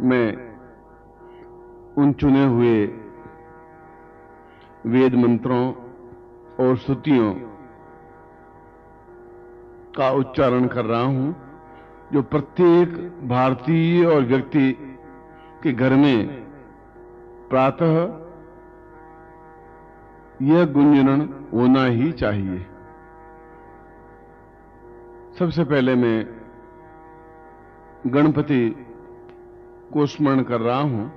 मैं उन चुने हुए वेद मंत्रों और स्तुतियों का उच्चारण कर रहा हूँ, जो प्रत्येक भारतीय और व्यक्ति के घर में प्रातः यह गुंजन होना ही चाहिए। सबसे पहले मैं गणपति को स्मरण कर रहा हूँ,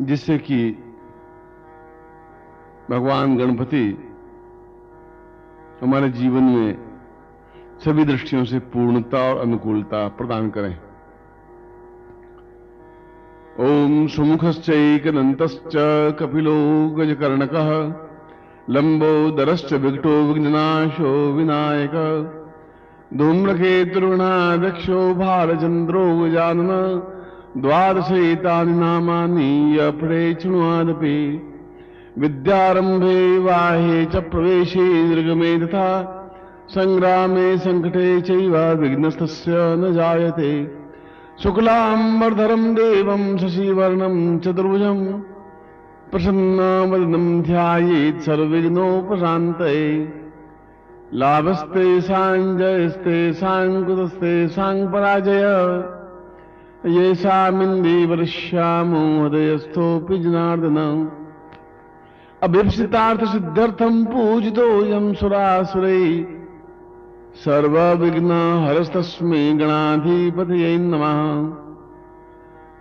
जिससे कि भगवान गणपति हमारे जीवन में सभी दृष्टियों से पूर्णता और अनुकूलता प्रदान करें। ओम सुमुखश्चैकदन्तश्च कपिलो गजकर्णकः, लम्बोदरश्च विकटो विघ्ननाशो विनायक। धूम्रकेतुर्गणाध्यक्षो भालचन्द्रो गजानन द्वादशैतानि नामानि यपरे शृण्वादपि विद्यारम्भे वाहे च प्रवेशे निर्गमे तथा सङ्ग्रामे सङ्कटे चैव विघ्नस्तस्य न जायते। शुक्लाम्बरधरम् देवम् शशिवर्णम् चतुर्भुजम् प्रसन्नवदनम् ध्यायेत् सर्वविघ्नोपशान्तये। लाभस्ते साञ्जयस्ते साङ्कुतस्ते साङ्पराजय येषामिन्दे वर्ष्यामो हृदयस्थोऽपि जनार्दन अभीप्सितार्थसिद्ध्यर्थम् पूजितोऽयम् सुरासुरै। सर्वविघ्नहरस्तस्मै गणाधिपतये नमः।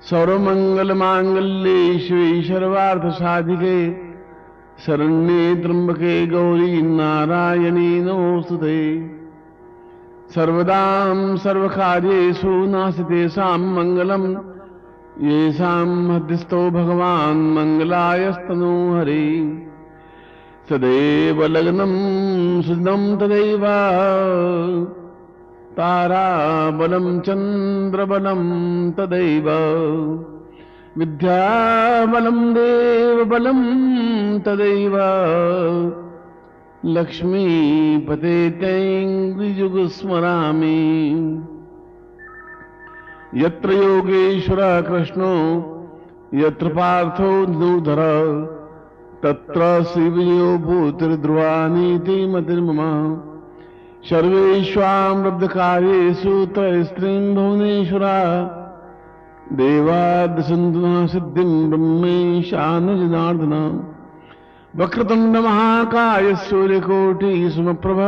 सर्वमङ्गलमाङ्गल्ये शिवे सर्वार्थसाधिके। शरण्ये त्र्यम्बके गौरी नारायणी नमोऽस्तु ते। सर्वदां सर्वकार्येषु नास्ति तेषां मङ्गलम्। येषां हृदिस्थो भगवान् मङ्गलायस्तनो हरे सदैव लग्नं सुदं तदैव। ताराबलं चन्द्रबलं तदैव। विद्याबलं देवबलं तदैव। लक्ष्मीपते तैङ्गिजुगस्मरामि यत्र योगेश्वरः कृष्णो, यत्र पार्थो धनुधर तत्र शिवयो भूतिर्ध्रुवानीति मतिर्मम सर्वेष्वामृद्धकार्येषु त्रयस्त्रीं भुवनेश्वरा దేవాదిసంతునా సిద్ధిం బ్రహ్మైశానజనార్దన. వక్రతుండ మహాకాయ సూర్యకోటి సుమప్రభ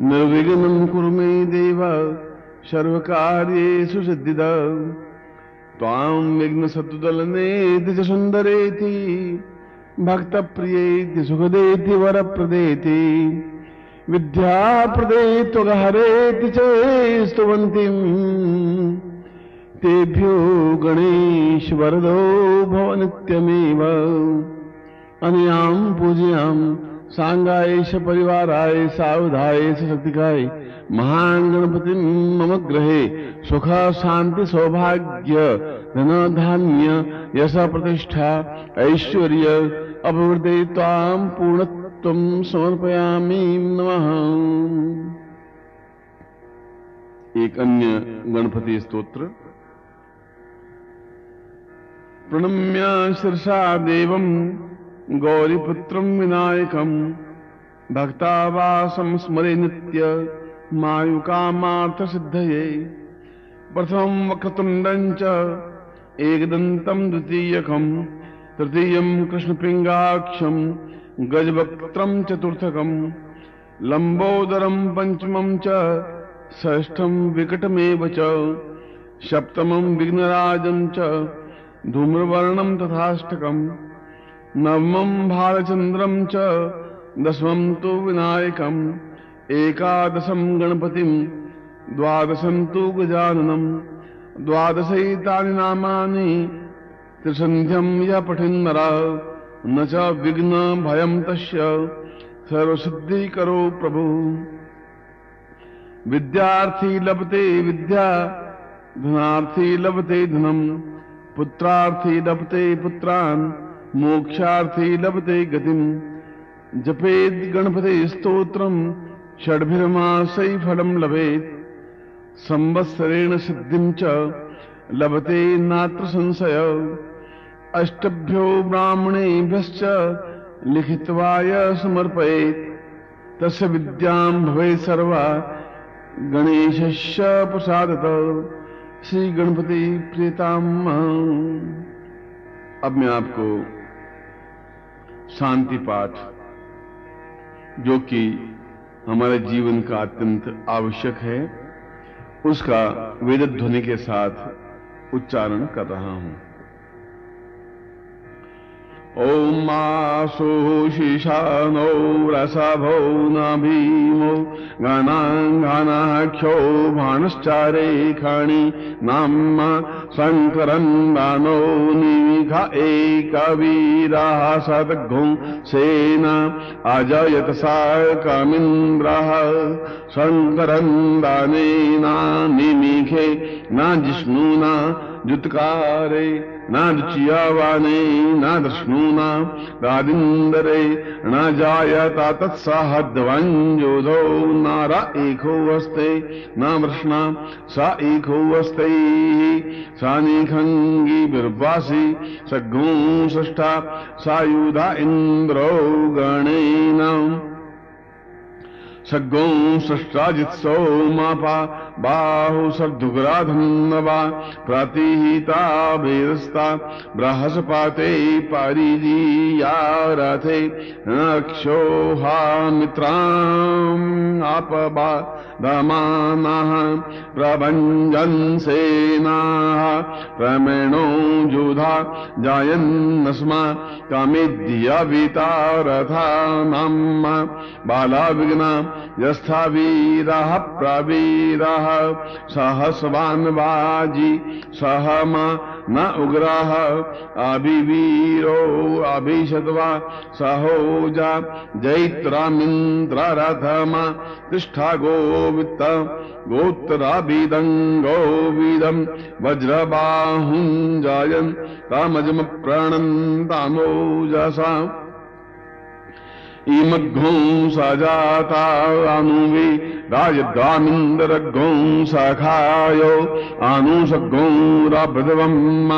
నిర్విఘ్నం కురు మే దేవ సర్వకార్యేషు సిద్ధిద. తాం విఘ్నసత్తుదలనేతి చ సుందరేతి భక్త ప్రియేతి సుఖదేతి వరప్రదేతి. విద్యాప్రదే త్వగహరేతి చేస్తువంతిం तेभ्यो गणेश वरदो भव नित्यमेव अनयां पूजयां साङ्गायेश परिवाराय, सावधाय शक्तिकाय, महान् गणपतिं मम गृहे, सुख, शान्ति, सौभाग्य धन धान्य यश, प्रतिष्ठा, ऐश्वर्य, अभिवृद्धि त्वां पूर्णत्वं समर्पयामि नमः। एक अन्य गणपति स्तोत्र। प्रणम्य शीर्षा देवम् गौरीपुत्रम् विनायकम् भक्तावासं स्मरे नित्य मायुकामार्थसिद्धये। प्रथमं वक्रतुण्डम् च एकदन्तम् द्वितीयकम् तृतीयम् कृष्णपिङ्गाक्षम् गजवक्त्रम् चतुर्थकम् लम्बोदरम् पञ्चमम् च षष्ठम् विकटमेव च सप्तमम् विघ्नराजम् च धूम्रवर्णम् तथाष्टकम् नवमम् भालचन्द्रम् च दशमम् तु विनायकम् एकादशम् गणपतिम् द्वादशम् तु गजाननम् द्वादशैतानि नामानि त्रिसन्ध्यम् यः पठिन्नर, न च विघ्न भयम् तस्य सर्वसिद्धिकरो प्रभु। विद्यार्थी लभते विद्या, धनार्थी लभते धनम् पुत्रार्थी लभते पुत्रान्, मोक्षार्थी लभते गतिम्। जपेत् गणपते स्तोत्रम् षड्भिर्मासै फलम् लभेत्। संवत्सरेण सिद्धिम् च लभते नात्र संशय। अष्टभ्यो ब्राह्मणेभ्यश्च लिखित्वाय समर्पयेत्। तस्य विद्यां भवे सर्वा, गणेशस्य प्रसादत। श्री गणपति प्रीताम। अब मैं आपको शांति पाठ, जो कि हमारे जीवन का अत्यंत आवश्यक है, उसका वेद ध्वनि के साथ उच्चारण कर रहा हूँ। ॐ आशोषिषानौ रसभौ नाभीमौ गणाङ्गानाख्यो भाणश्चारेखाणि नाम शङ्करन् दानो निमिख एकवीराः सद्घो सेन अजयत सा कमिन्द्रः दानेना निमिखे न जिष्णुना जुत्कारे नादुचियावाने नादृष्णूना दादिन्दरे न जायता तत्साहद्वञ्जोधो नारा एको वस्ते, न वृष्णा सा एको वस्ते, सा निखङ्गी बिर्वासि सग्गो षष्ठा सायुधा इन्द्रो गणेन सग्गौ सृष्टाजित्सौ मापा बाहु सर्दुग्राधन्नवा प्रतिहिता भेदस्ता बृहस्पाते पारिजीया रथे नक्षोहा मित्राम् आपबा, दमानाः प्रभञ्जन् सेनाः प्रमेणो जुधा, जायन्नस्मा कामेद्यविता रथा नाम बाला विघ्ना यस्था वीरः प्रवीरः सहस्वान्वाजी सहम न उग्रः अभिवीरो, अभिषद्वा, सहोजा, जैत्रामिन्द्ररथमा तिष्ठा गोवित्त गोत्तराभिदङ्गोविदम् वज्रबाहुञ्जायन् तामजम प्रणन्तामोजसा इमघ्गौ सजाता अनुवि राजदामिन्दरघ्गौ सखायो अनुसघ्गौ रभृद्वम्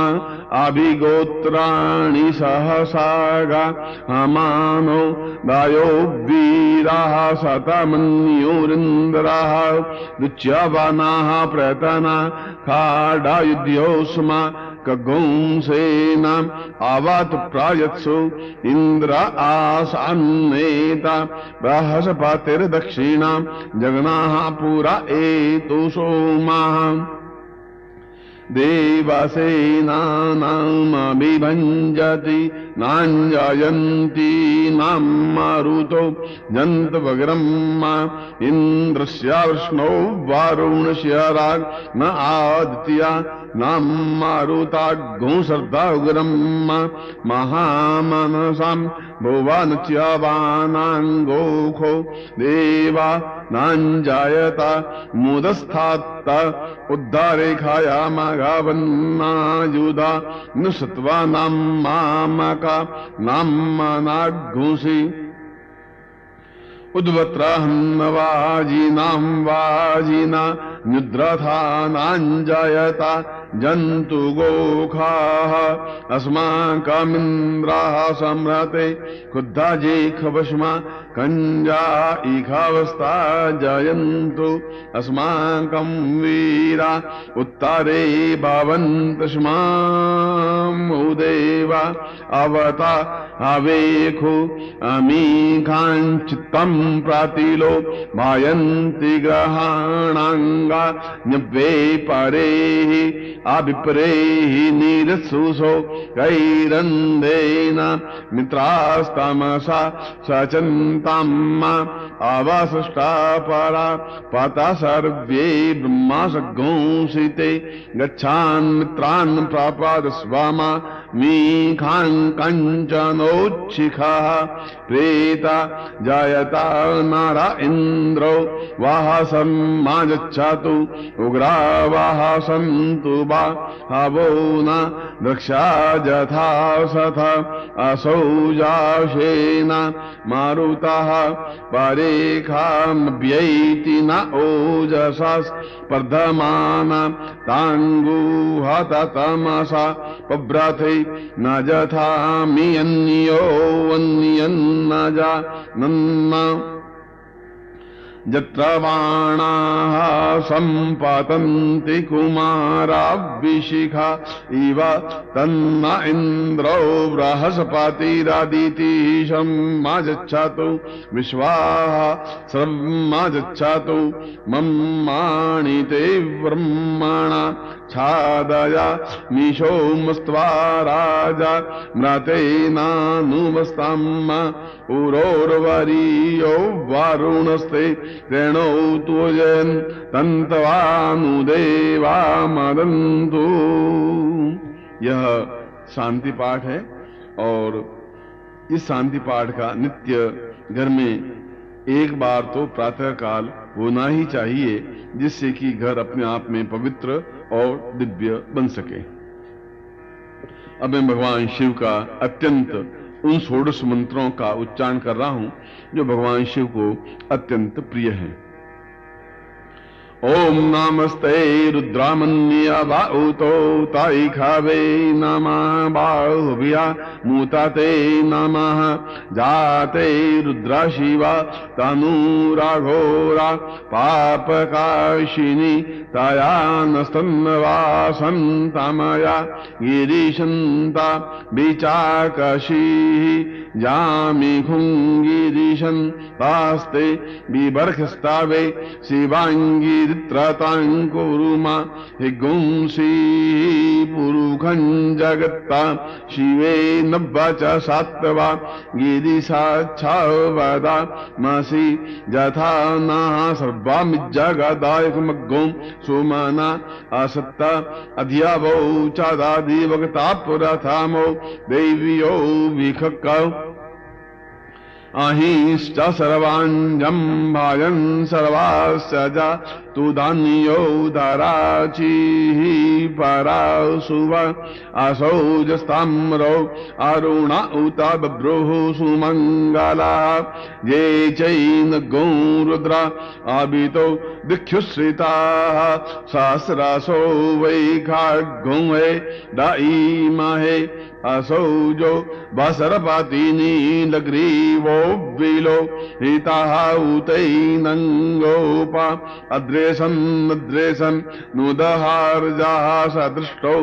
अभिगोत्राणि सहसागा अमानो दायो वीराः शतमन्योरिन्द्राः दुच्यवनाः प्रतना खाडायुध्योस्मा कगुंसेनाम् अवत प्रायत्सु इन्द्र आसान्नेता बृहस्पतिर्दक्षिणाम् जगनाः पुरा एतु सोमाः देवसेनानामभिभञ्जति नाञ्जयन्ती नाम् मारुतो जन्तवग्रह्म इन्द्रस्य विष्णो वारुणस्य राग न आदित्या नाम् श्रद्धाग्रह्म महामनसाम् भुवनच्यवानाङ्गोखो देवा नाञ्जायता मुदस्थात्त उद्धारेखायामघवन्नायुधा नुसत्वा नाम् मामका नाम् नाघुषि उद्वत्राहन्नवाजिनाम् वाजिना निद्रथानाञ्जयता जन्तु गोखाः अस्माकमिन्द्राः सम्रते क्रुद्धा जेखवश्मा कञ्जा इखावस्था जयन्तु। अस्माकम् वीरा उत्तरे भवन्तु स्मामुदेवा अवता अवेखु अमीखाञ्चित्तम् प्रातिलो भायन्ति न्यव्ये परेः अभिप्रेः नीरसुसो कैरन्देन मित्रास्तमसा सचन्ताम् अवसृष्टा परा पत सर्वे ब्रह्मा सघोषिते गच्छान् मित्रान् प्रापाद स्वामा मीखां कञ्चनोच्छिखः प्रेता जायता नर इन्द्रो वाहसं मा गच्छतु उग्रा वाहसन्तु वा हवो न दक्षा यथा सथ असौ जाशेन मारुतः परेखामभ्यैति न ओजसा स्पर्धमान ताङ्गुहत न यथा मियन्योऽन्यन्न जानन्न यत्र बाणाः सम्पतन्ति कुमाराभिशिखा इव तन्न इन्द्रो बृहस्पतिरदितिशं मा गच्छतु विश्वाः सर्वमा गच्छतु मम्माणि ते ब्रह्मणा। छादया मिशोमस्त्वा राजा म्रतेनानुमस्तम् उरोर्वरीयो वारुणस्ते ऋणौ तुजन् तन्तवानुदेवा मदन्तु। यह शांति पाठ है, और इस शांति पाठ का नित्य घर में एक बार तो प्रातः काल होना ही चाहिए, जिससे कि घर अपने आप में पवित्र और दिव्य बन सके। अब मैं भगवान शिव का अत्यंत उन षोडश मंत्रों का उच्चारण कर रहा हूँ, जो भगवान शिव को अत्यंत प्रिय है। ओम नमस्ते रुद्रामन्य बाउतो ताई खावे नमः बाहुभिया मुताते नमः। जाते रुद्रा शिवा तनूराघोरा पापकाशिनी तया नस्तन्वासन्तमया गिरिशन्ता विचाकशीः जामि खुङ्गिरिशन् तास्ते बिबर्खस्तावे शिवाङ्गिरित्रताङ्कुरुमा हिगुंसी पुरुखं जगत्ता शिवे नव्व च सात्वा गिरिसाच्छावदा मसि यथा नाः सर्वामिज्जगदायकमग्गौ सुमना असत्त अधियावौ चादादिवक्ता पुरथामौ देव्यो विखक्कौ। अहिश्च सर्वाञ्जम् भाजन सर्वास्य च तु धान्यो दराचिः परासुव असौ जस्ताम्रौ अरुण उत बभ्रुः सुमङ्गला। ये चैन गौरुद्रा आबितो दिक्षुश्रिताः सहस्रासो वै खाग्गौवे दईमहे असौ जो बसरपतिनी लग्रीवो विलो हिताः उतैनङ्गोपा द्रेशन् द्रेशन् नुदहार्जाः सदृष्टौ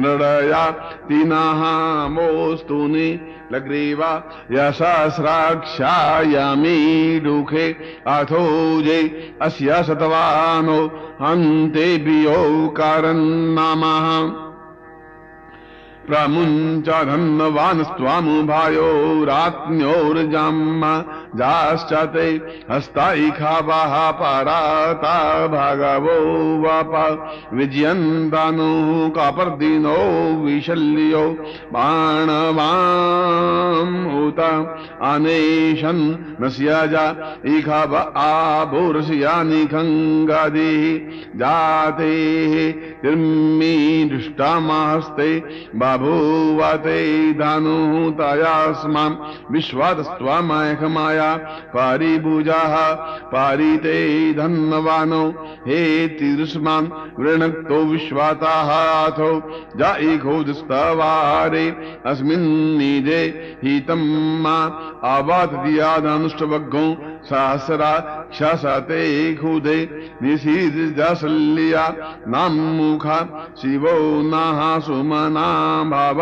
नृडया तीनाहामोऽस्तुनि लग्रीवा यशस्राक्षायमीडुखे साक्षायामी दुखे अस्य शतवानो हन्तेऽभिौ कारन्नामा प्रमुञ्च धन्मवान् जाश्च ते हस्ताइखावाः पराता भगवो वप। विजयन्तानुः कापर्दिनो विशल्यो बाणवाम् उत। अनेशन् नस्यजा इखाव आभूर्षयानि खङ्गादिः जातेः तिर्मी दृष्टामास्ते बभूवते धनुः तयास्माम् विश्वातस्त्वमयखमाया पारिभुजाः पारिते धन्वानो हे तिरुष्मान् वृणक्तो विश्वाताः अथो जाइघोदस्तवारे अस्मिन् निजे आवात मा। आवातदियादनुष्टवग्गौ सहस्रा क्षसते निषीदशल्या नामुखा शिवो नः सुमना भाव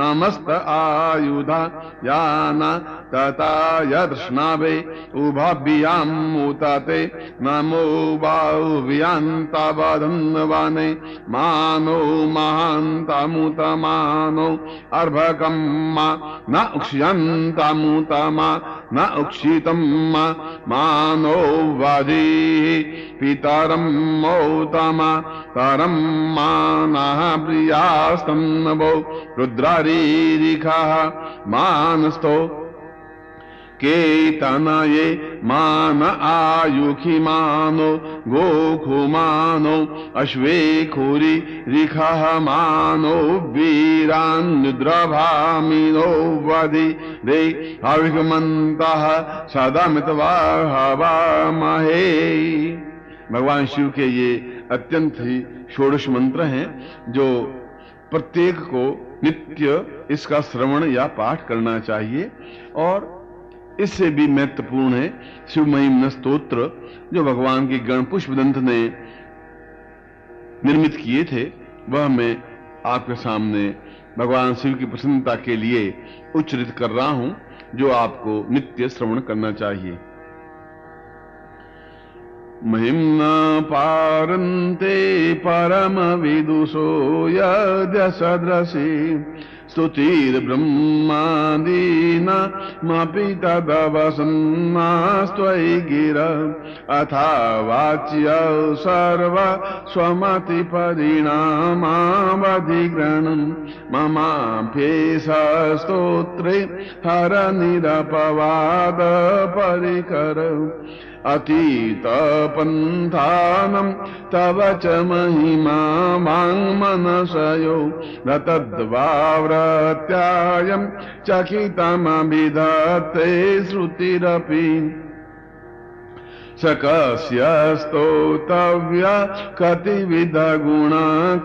नमस्त आयुधा याना तथा यदृष्णावे उभाभ्यामुतते नमो बाहुभ्यान्तावधन्वाने मानो महान्तामुतमानो अर्भकम् मा न उक्ष्यन्तामुतमा न उक्षितम् मानौ वारीः पितरम् मौतम तरम् तारम् मानः प्रियास्तम् नभौ रुद्रारीरिखाः मानस्थो केतनये मान आयुखि मानो गोखुमानो अश्वे खुरि रिखः मानो वीरान्निद्रभामिनो वधि। रे अविगमन्तः सदमितवाहवामहे। भगवान शिव के ये अत्यंत ही षोडश मंत्र हैं, जो प्रत्येक को नित्य इसका श्रवण या पाठ करना चाहिए। और इससे भी महत्वपूर्ण है शिव महिम स्तोत्र जो भगवान के गण पुष्पदंत ने निर्मित किए थे, वह मैं आपके सामने भगवान शिव की प्रसन्नता के लिए उच्चरित कर रहा हूँ, जो आपको नित्य श्रवण करना चाहिए। महिम्ना परम विदुषो यद्य सदृशी स्तुतिर्ब्रह्मादीनामपि तदवसन्नास्त्वयि गिर। अथा वाच्य सर्व स्वमतिपरिणामावधिग्रणम् ममाभ्येषस्तोत्रे हर निरपवाद परिकर अतीतपन्थानम् तव च महिमा वाङ्मनसयो न तद्वाव्रत्यायम् चकितमभिधत्ते श्रुतिरपि। स कस्य स्तोतव्य कतिविधगुण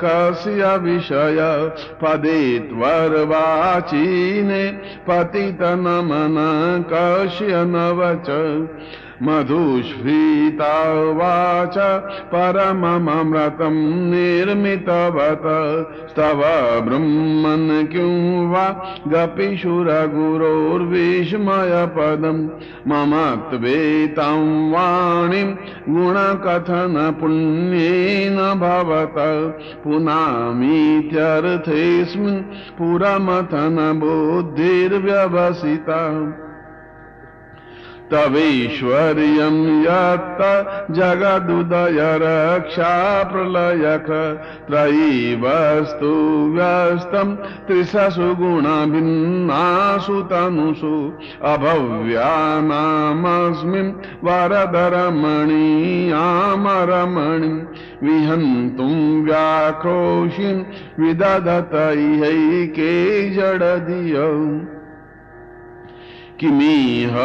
कस्य विषय। पदे त्वर्वाचीने पतितनमन कस्य नवच मधुस्फीतावाच परममृतम् निर्मितवत। स्तव ब्रह्मन् किं वा गपिशुरगुरोर्विस्मयपदम् मम त्वेतां वाणीं गुणकथनपुण्येन भवत। पुनामीत्यर्थेऽस्मिन् पुरमथन बुद्धिर्व्यवसिता तवेश्वर्यम् यत्त जगदुदय रक्षा प्रलयक त्रयीवस्तु व्यस्तम् त्रिशसु गुणभिन्नासु तनुषु अभव्यानामस्मिन् वरदरमणीयामरमणिम् विहन्तुम् व्याक्रोशिम् विदधत इहैके जडधियौ। किमीह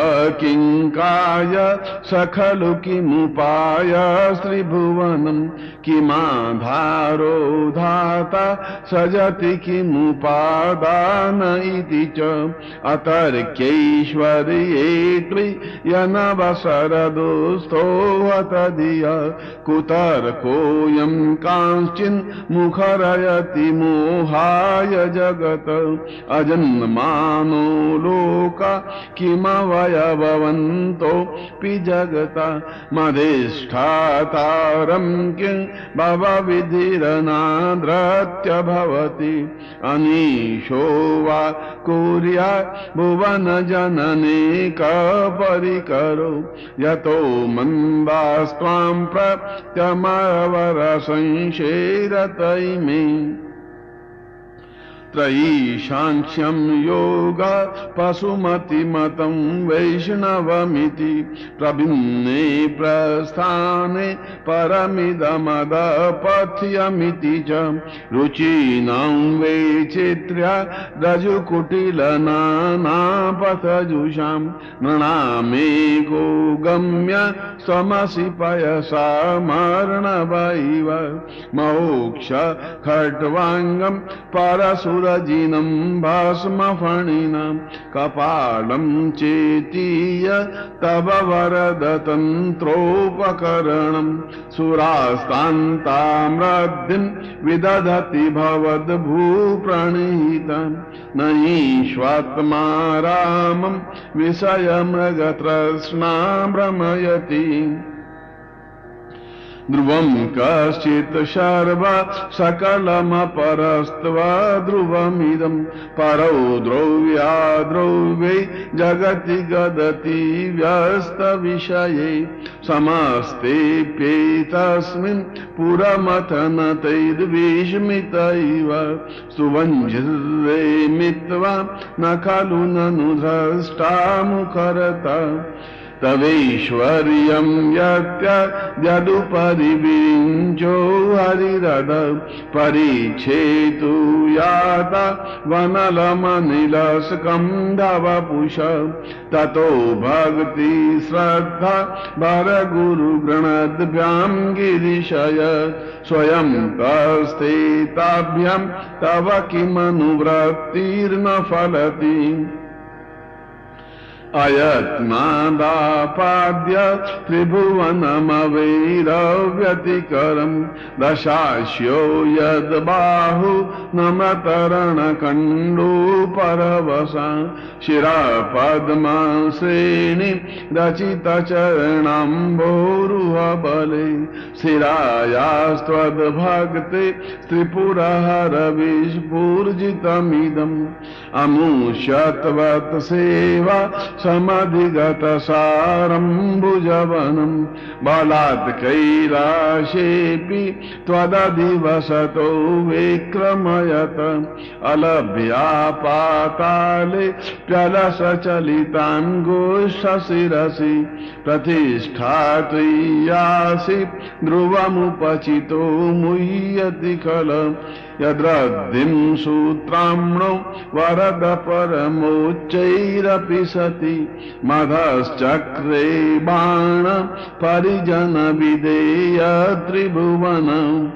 किङ्काय स खलु किमुपाय श्रीभुवनम् किमाधारो धाता सजति किमुपादान इति च अतर्क्यैश्वर्ये यनवसरदुस्थोहत धिय कुतर्कोऽयम् कांश्चिन् मुखरयति मोहाय जगत अजन्मानो लोका किमवयभवन्तोऽपि जगता मधिष्ठातारम् किं भवविधिरनाद्रत्य भवति। अनीशो वा कुर्या भुवनजनने कपरिकरो। यतो मन्दास्त्वाम् प्रत्यमवरसंशेरतैमे त्रयीशाङ्क्ष्यम् योग पशुमतिमतम् वैष्णवमिति प्रभिन्ने प्रस्थाने परमिदमदपथ्यमिति च रुचीनाम् वैचित्र्या रजुकुटिलनानापथजुषाम् नृणामेको गम्य स्वमसि पयसा मर्णवैव मोक्ष खट्वाङ्गम् परसु सुरजिनम् भस्मफणिनम् कपालम् चेतीय तव वरदतन्त्रोपकरणम् सुरास्तान्तामृद्धिम् विदधति भवद्भूप्रणीतम् न ईश्वात्मा रामम् विषयमृगतृष्णा भ्रमयति ध्रुवं कश्चित् सर्व सकलमपरस्त्वा ध्रुवमिदं परौ द्रव्या द्रव्ये जगति गदति व्यस्तविषये समस्तेऽप्येतस्मिन् पुरमथनतैर्विस्मित इव सुवञ्जिरे मित्वा न खलु ननु द्रष्टामुखरता तवेश्वर्यं यद्युपरि विञ्चो हरिरद परिच्छेतु याता वनलमनिलस्कन्धवपुष। ततो भक्ति श्रद्धा भरगुरुगणद्भ्यां गिरिशय स्वयं तस्ते ताभ्यां तव किमनुवृत्तिर्न फलति अयत्नादापाद्य त्रिभुवनमवैरव्यतिकरम् दशास्यो यद्बाहु नमतरणकण्डो परवसा शिरापद्माश्रेणि रचितचरणाम्भोरुहबले स्थिरायास्त्वद्भक्ते त्रिपुरहरविस्फूर्जितमिदम् अमुष्यत्वत् सेवा समधिगतसारम्बुजवनम् बलात् कैलाशेऽपि त्वदधिवसतो विक्रमयत अलभ्या पाताले प्यलसचलितान् गोष्ठशिरसि प्रतिष्ठा त्वय्यासि ध्रुवमुपचितो मुह्यति खल यद्रद्धिं सूत्राम्णो वरद परमोच्चैरपि सति। मधश्चक्रे बाण परिजनविधेय त्रिभुवन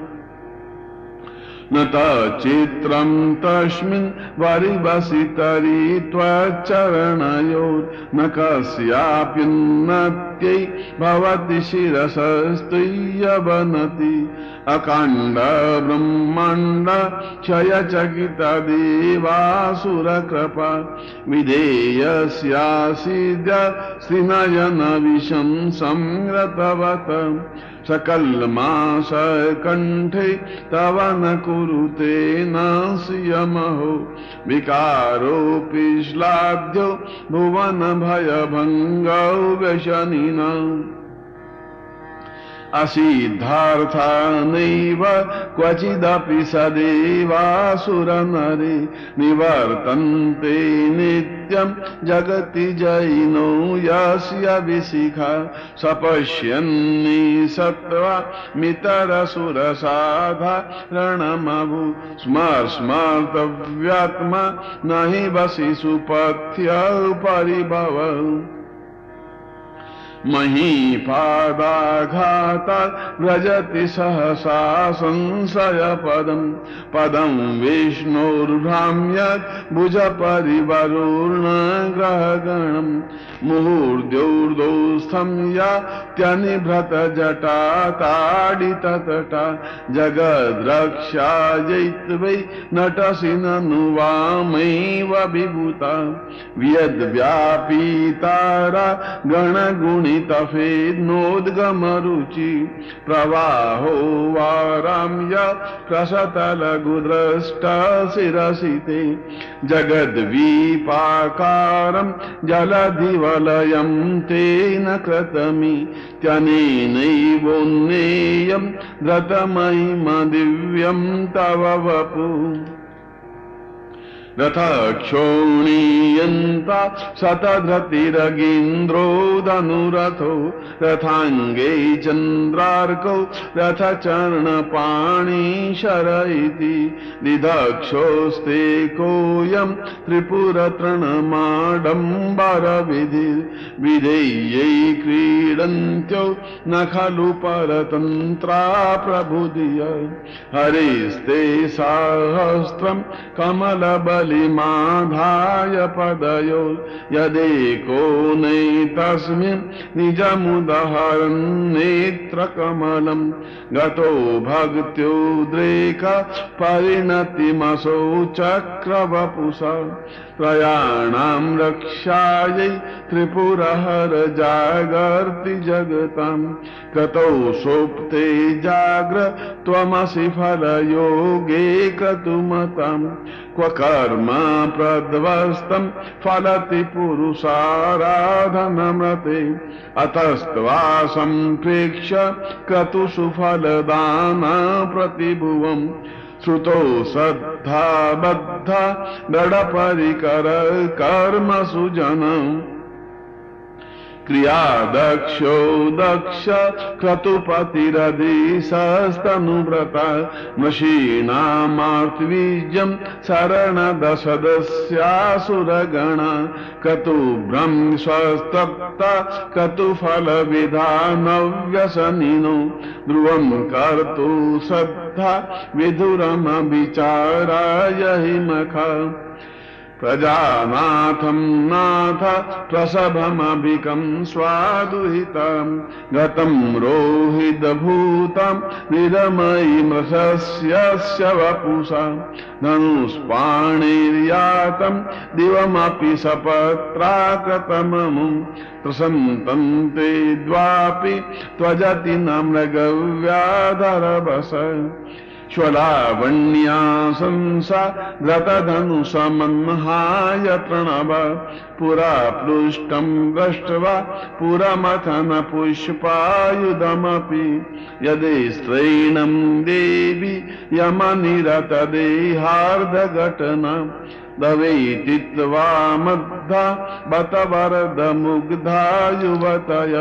न तचित्रं तस्मिन् वरिवसि तरि त्वच्चरणयोर्न कस्याप्युन्नत्यै भवति शिरसस्तुयवनति अकाण्ड ब्रह्माण्ड क्षयचकितदेवासुरकृपा। विधेयस्यासीद्य श्रीनयनविषं संरतवत सकल्मास कण्ठे तव न कुरुते नास्यमहो। विकारोऽपि श्लाघ्यो भुवन भयभङ्गौ व्यशनिना। असिद्धार्था नैव क्वचिदपि सदेवासुरनरे निवर्तन्ते नित्यं जगति जैनो यस्य विशिखा सपश्यन्नि सत्त्वा मितरसुरसाधारणमभु स्मर्स्मर्तव्यात्मा न हि वसि सुपथ्य परिभव महीपादाघाता व्रजति सहसा संशय पदम पदम संशयपदम् पदम् विष्णोर्भ्राम्यत् भुजपरिवरोर्ण ग्रहगणम् मुहूर्द्योर्दोस्थं यात्यनिभृत जटा ताडिततटा। जगद्रक्षायैत्वै नटसि ननु वामैव विभूता। व्यद्व्यापीतारा गणगुणितफेन्नोद्गमरुचि प्रवाहो वाराम्य प्रसतलघुद्रष्टशिरसिते जगद्वीपाकारं जलधिवलयं तेन कृतमि। त्यनेनैवोन्नेयं धृतमहिमदिव्यं तव वपु। रथक्षोणीयन्ता शतधृतिरगीन्द्रोदनुरथो रथाङ्गे चन्द्रार्कौ रथचरणपाणी शर इति दिदक्षोस्ते कोऽयं त्रिपुरतृणमाडम्बरविधि, विधेयै क्रीडन्त्यो, न खलु परतन्त्रा प्रबुधिय हरिस्ते सहस्रं कमलबलिमाधाय पदयो। यदेको नैतस्मिन् निजमुदहरन्नेत्रकमलं गतो भक्त्योद्रेक परिणतिमसौ चक्रवपुषा। रक्षायै त्रिपुरहर जागर्ति जगतां। कतौ सोप्ते जाग्र त्वमसि फलयोगे क्रतुमतम् क्व कर्म प्रध्वस्तम् फलति पुरुषाराधनमृते। अतस्त्वा सम्प्रेक्ष्य क्रतुषु फलदाना प्रतिभुवम्। श्रुतो श्रद्धा बद्धा दृढपरिकर कर्म जनम् क्रिया दक्षो दक्ष क्रतुपतिरधिशस्तनुव्रत मशीनामार्तवीजम् शरणदशदस्यासुरगण कतुभ्रम् स्वस्तप्त कतुफलविधानव्यसनिनो ध्रुवम् कर्तु श्रद्धा विधुरमविचाराय हिमख प्रजानाथम् नाथ प्रसभमभिकम् स्वादुहितम् गतम् रोहितभूतम् निरमयि मृषस्यस्य वपुषा धनुष्पाणिर्यातम् दिवमपि सपत्राकृतममुम् प्रसन्तम् ते द्वापि त्वजति न मृगव्याधरवस श्वलावण्याशंसा धृतधनुषमन्हाय प्रणव पुरा प्लुष्टम् दृष्ट्वा पुरमथन पुष्पायुधमपि यदि स्त्रैणम् देवि यमनिरतदेहार्धघटना दवेति त्वा मद्धा बत वरदमुग्धा युवतय।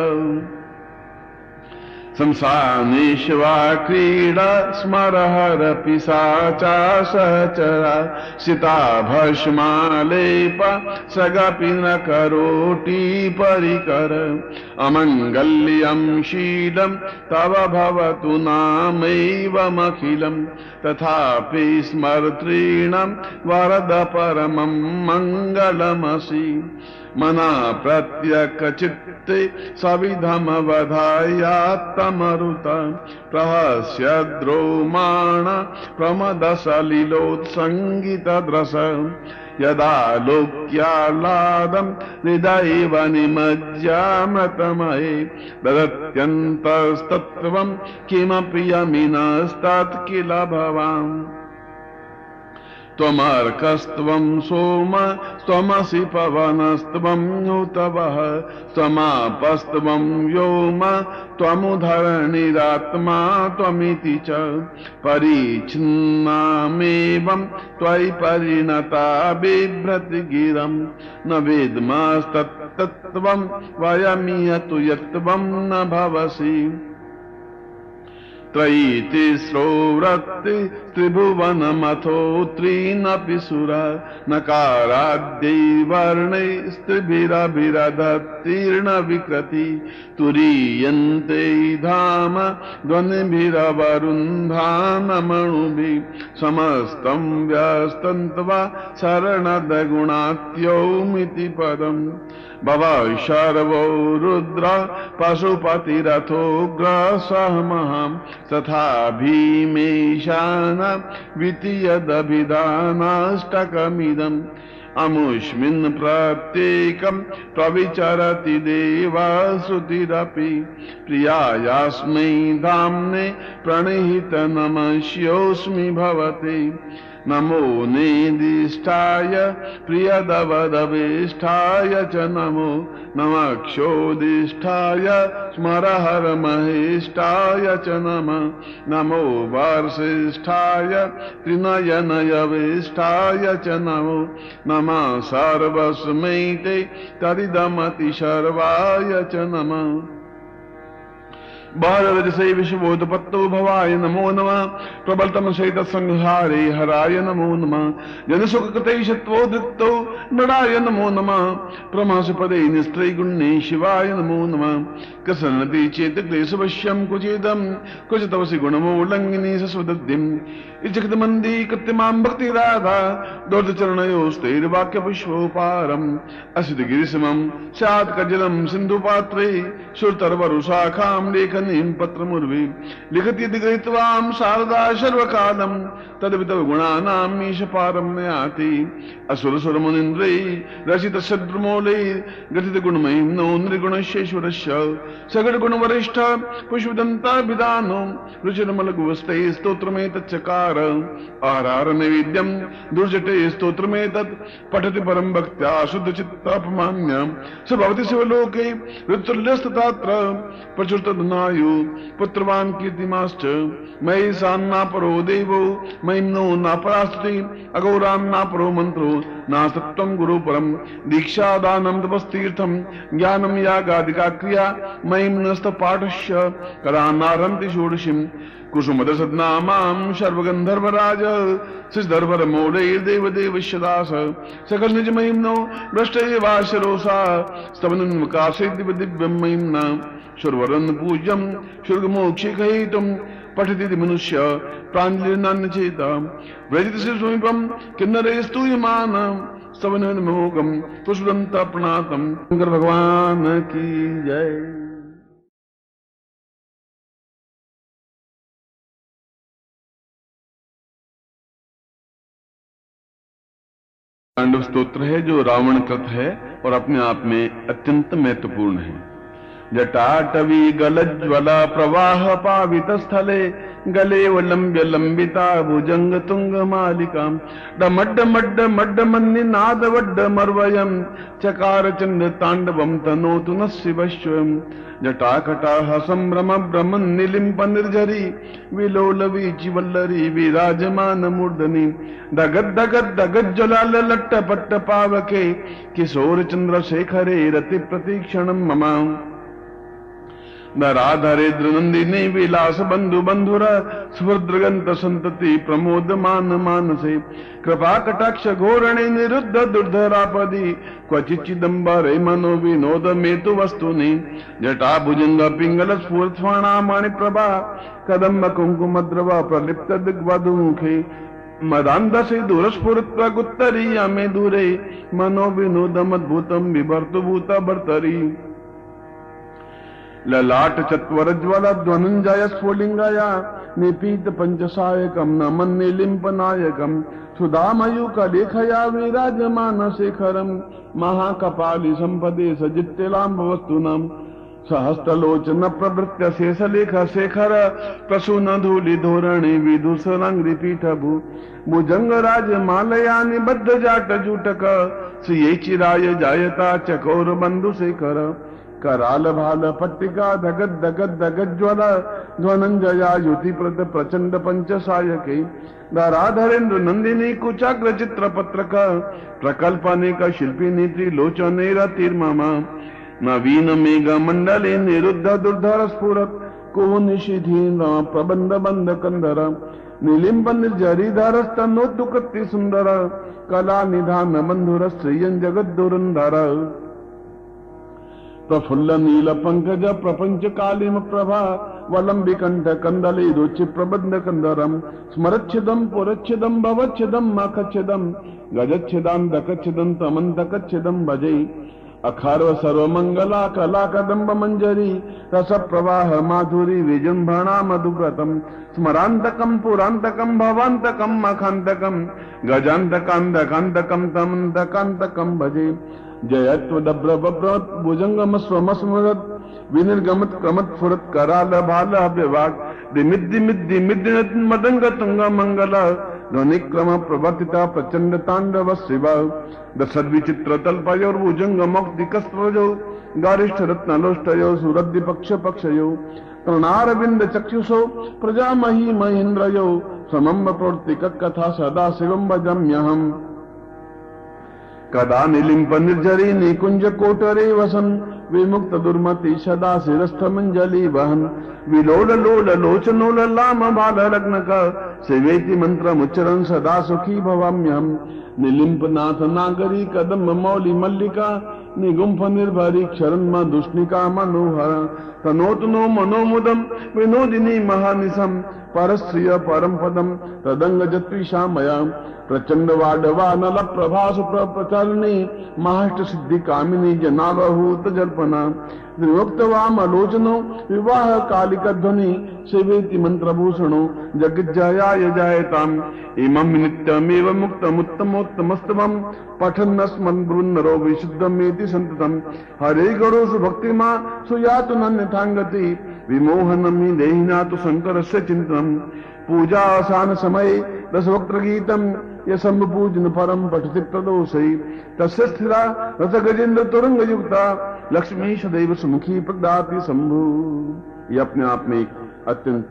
संसानेश्वा क्रीडा स्मरहरपि सा चा सहचरा सिता भस्मालेप सगपि न करोति परिकर। अमङ्गल्यम् शीलम् तव भवतु नामैवमखिलम् तथापि स्मर्तॄणाम् वरद परमम् मङ्गलमसि मना प्रत्यक प्रत्यकचित्ते सविधमवधायात्तमरुत प्रहस्य द्रोमाण प्रमद प्रमदसलिलोत्सङ्गितद्रस यदा लोक्याह्लादम् हृदयैव निमज्जामृतमये ददत्यन्तस्तत्त्वम् किमपि यमिनस्तत् किल भवान् त्वमर्कस्त्वम् सोम त्वमसि पवनस्त्वम् नुतवः त्वमापस्त्वम् व्योम त्वमुधरणिरात्मा त्वमिति च परिच्छिन्नामेवम् त्वयि परिणता बिभ्रति गिरम् न वेद्मस्तत्तत्त्वम् वयमियतु यत्त्वम् न भवसि त्रयी तिस्रो वृत्ति त्रिभुवनमथो त्रीनपि सुर नकाराद्यै वर्णै स्त्रिभिरभिरधत्तीर्ण विकृति तुरीयन्ते धाम ध्वनिभिरवरुन्धानमणुभिः समस्तं व्यस्तन्त्वा शरणदगुणात्यौमिति पदम् भव शर्वो रुद्र पशुपतिरथोग्रसहमहम् तथा भीमेशान द्वितीयदभिधानाष्टकमिदम् अमुष्मिन् प्रत्येकम् प्रविचरति देवाश्रुतिरपि प्रियायास्मै धाम्ने प्रणिहित नमस्योऽस्मि भवते नमो नेदिष्ठाय, प्रियदवदवेष्ठाय च नमो नमक्षोदिष्ठाय, स्मरहरमहेष्ठाय च नम। नमो वार्षिष्ठाय, त्रिनयनयवेष्ठाय च नमो। नमः सर्वस्मै ते तदिदमतिशर्वाय च नमः। ബാലരജസൈ ഭാരതരസൈവിശുബോധപത്തോഭവായ നമോ നമ. പ്രബൽതമശൈതസംഹാരേ ഹരായ നമോ നമ. ജനസുഖകൃതൈഷത്വോദൃക്തോ നടായ നമോ നമ. പ്രമാസപദൈ നിസ്ത്രൈഗുണ്യേ ശിവായ നമോ നമ. കസന്നതി ചേത് ക്ലേശവശ്യം കുചേതം. കുചിതവസി ഗുണമോളങ്ങിനി സസ്വദ്യം ഇച്ഛിതമന്ദീ കൃത്യമാം ഭക്തിരാധ. ദോർദ്ധചരണയോസ്തൈർവാക്യപുഷ്പോപാരം അസിത് ഗിരിശമം. സ്യാത് കജലം സിന്ധുപാത്രേ ശ്രുതർവരുശാഖാം ലേഖന जनीम पत्र मुर्वी लिखती गृहीत्वाम शारदा सर्वकालम तदवित गुणानाम ईश पारम्याति असुर सुर मुनिन्द्रै रचित सद्रमूलै गठित गुणमयीं नो नृगुणश्येश्वरस्य सगड गुण वरिष्ठ पुष्पदन्ता विदानो रुचिरमल गुवस्ते स्तोत्रमेतच्चकार आहार नैवेद्यम दुर्जटे स्तोत्रमेतत् पठति परम भक्त्या शुद्ध चित्तापमान्य स भवति शिवलोके ऋतुल्यस्तत्र प्रचुरतनायु पुत्रवान् कीर्तिमाश्च मयि सान्ना परो देवो नापरास्ति अगौरान्ना परो मन्त्रो नासत्वं गुरु परम, दीक्षा दानं तपस्तीर्थम, ज्ञानम यागादिका क्रिया महिम्नस्त पाठस्य कदा नारन्ति षोडशीम् कुसुमदसद्नामां सर्वगन्धर्वराज शिशधर्वर मौलैर्देव देवश्यदास सकल निज महिम्नो भ्रष्ट एवाशरोसा स्तवनन्वकाशे दिव्य दिव्यं महिम्ना सुरवरन् पूज्यं शुर्गमोक्षिकहितुं पठति मनुष्य प्राञ्जलिर्नान्य चेता व्रजित समीपं किन्नरे स्तूयमान स्तवन मोगम पुष्पदंता प्रणातम। शंकर भगवान की जय। पांडव स्तोत्र है, जो रावण कृत है और अपने आप में अत्यंत महत्वपूर्ण है। जटाटवी गलज्वला प्रवाह पावित स्थले गले लंब्य लंबिता भुजंग तुंग मालिका। डमड्ड मड्ड मड्ड मन्नि नाद वड्ड मर्वयम चकार चंद तांडवम तनोतु न शिवस्वम जटाकटाह संभ्रम भ्रमन निलिम्प निर्झरी विलोलवी चिवल्लरी विराजमान मूर्धनि। दगद दगद दगद लट्ट पट्ट पावके, किशोर चंद्र शेखरे ममा नराधरेन्द्र नंदिनी विलास बंधु बंधुर सुभद्रगंत संतति प्रमोद मान मानसे। कृपा कटाक्ष घोरणे निरुद्ध दुर्धरापदी क्वचित चिदंबरे मनो विनोद मेतु वस्तुनि जटा भुजंग पिंगल स्फूर्त मणि प्रभा कदम्ब कुंकुम द्रव प्रलिप्त दिग्वधुमुखे। मदांध से दूरस्फुरत गुत्तरी में दूरे मनो विनोदम अद्भुतम विभर्तु भूत भर्तरी ललाट चत्वरज्वल ध्वनुंजय स्फुलिंगया, निपीत पंचसायकम, नमन निलिंप नायकम सुधामयुक लेखया विराजमान शेखरम, महाकपाली संपदे सजित्यलाम्ब वस्तुनम सहस्त्रलोचन प्रवृत्य शेषलेख शेखर, प्रसून धूलि धोरणे विदुषरंग्रि पीठ भू भुजंग राज मालया निबद्ध जाट जूटक, श्री चिराय जायता चकोर बंधु शेखर। कराल भाल पट्टिका धगत धगत धगत ज्वल ध्वनंजया युति प्रद प्रचंड पंच सायके राधरेन्द्र नंदिनी कुचाग्र चित्र पत्रक प्रकल्पनेक शिल्पिनी त्रिलोचने रतिर्ममा नवीन मेघ मंडले निरुद्ध दुर्धर स्फुरत को प्रबंध बंध कंधर निलिंब निर्जरीधर स्तनोदुकति सुंदर कला निधान बंधुर श्रीयन जगत दुरंधर प्रफुल्ल नील पंकज प्रपंच कालिम प्रभा वलंबि कंठ कंदले रुचि प्रबंध कंदरम स्मरच्छिदम पुरच्छिदम भवच्छिदम मखच्छिदम गजच्छिदाम दकच्छिदम तमंतकच्छिदम भजे। अखार्व सर्व मंगला कला, कदम्ब मंजरी रस प्रवाह माधुरी विजृंभणा मधुव्रतम स्मरांतकम पुरांतकम भवांतकम मखांतकम गजांतकांतकांतकम तमंतकांतकम भजे। जयत्वदभ्रभ्रत भुजंगम स्वमस्मरत विनिर्गमत क्रमत फुरत कराल भाल अभ्यवाग दिमिद दिमिद दिमिद मदंग तुंग मंगल ध्वनिक्रम प्रवर्तिता प्रचंड तांडव शिव दशद विचित्र तल्पयोर भुजंग मुक्ति कस्त्रजो गारिष्ठ रत्नलोष्टयो सुरद्धि पक्ष पक्षयो तृणारविंद चक्षुषो प्रजा मही महेन्द्रयो समम प्रवृत्ति कथा सदा शिवम भजम्यहम। कदा निलिंप निर्जरी निकुंज कोटरे वसन विमुक्त दुर्मति सदा शिरस्थ मंजलि वहन। विलोल लोल लोचनोल लाम बाल लग्न का सेवेति मंत्र मुच्चरन सदा सुखी भवाम्यम निलिंप नाथ नागरी कदम मौली मल्लिका, निगुम्फ निर्भरी क्षरण दुष्णिका मनोहर। तनोतनो मनोमुदम, विनोदिनी महानिशम परम पदम तदंग जत्विषामया प्रचंड वाडवा नल प्रभास प्रचरणी महाष्ट सिद्धि कामिनी जनालहूत जल्पना विमुक्त वाम आलोचनो विवाह कालिक ध्वनि, सेवेति मंत्रभूषणो जगज्जयाय जायताम। इमं नित्यमेव मुक्तमुत्तमोत्तमस्तमं, पठन्नस्मन् ब्रुन्नरो विशुद्धमेति सन्ततम् हरे गणोषु भक्तिमा सुयातु नन्यथाङ्गति विमोहनं हि देहिना तु शङ्करस्य चिन्तनम्। पूजा आसान समय दशवक्त्र गीतम, ये पूजन परम पठति प्रदोषई तस्य स्थिरा रथ गजेंद्र तुरंग युक्ता लक्ष्मी सदैव सुमुखी प्रदाति शंभु। ये अपने आप में एक अत्यंत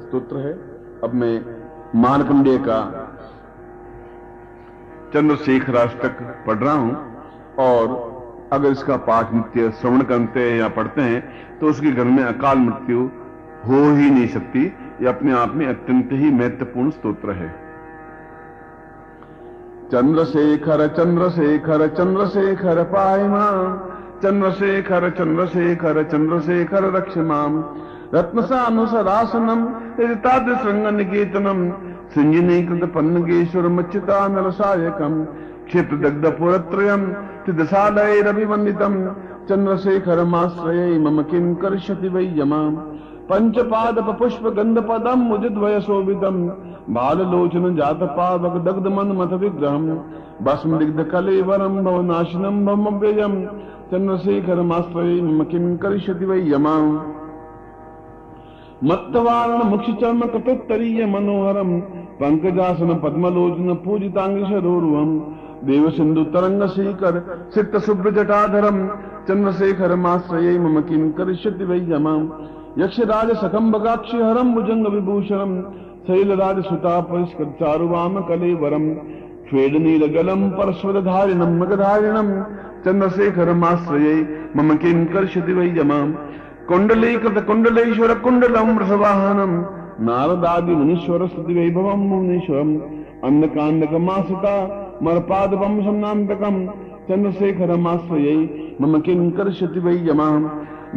स्तोत्र है। अब मैं मानकंडे का चंद्रशेखराष्टक पढ़ रहा हूँ। और अगर इसका पाठ नित्य श्रवण करते हैं या पढ़ते हैं तो उसके घर में अकाल मृत्यु हो ही नहीं सकती। ये अपने आप में अत्यंत ही महत्वपूर्ण स्तोत्र है। चंद्रशेखर चंद्रशेखर चंद्रशेखर पायमा चंद्रशेखर चंद्रशेखर चंद्रशेखर रक्षमाम रत्नसानुसरासनम श्रृंग निकेतनम सिंजनीकृत पन्नगेश्वर मच्युता नरसायकम। क्षेत्र दग्ध पुरत्रयम तिदशालयरभिवन्दितम चंद्रशेखर माश्रय मम किम कर्षति वै यमाम। पंचपाद पुष्प गंध पदम मुदित वयसोविदम बाल लोचन जात पावक दग्ध मन मथ विग्रहम भस्म दिग्ध कलेवरम भवनाशिनम भव्ययम चंद्रशेखर मास्त्रय मम किम करिष्यति वै मत्तवारण मुक्ष चर्म कपित्तरीय मनोहरम पंकजासन पद्मलोचन पूजितांग शरोरुहम देव सिंधु तरंग श्रीकर सिक्त शुभ्र जटाधरम चंद्रशेखर माश्रय मम किम यमा? यक्षराज सकम्बगाक्षि हरम भुजंग विभूषणम शैलराज सुता परिष्कृत चारुवाम कलेवरम स्वेद नील गलम परस्वधारिणम मगधारिणम चंद्रशेखर माश्रये मम किं कर्षति वै यमाम कुंडलीकृत कुंडलेश्वर कुंडलम रसवाहनम नारदादि मुनीश्वर स्तुति वैभवम मुनीश्वरम अन्नकांडकमासिता मरपादपम सम्नांतकम चंद्रशेखरमाश्रये मम किं कर्षति वै यमाम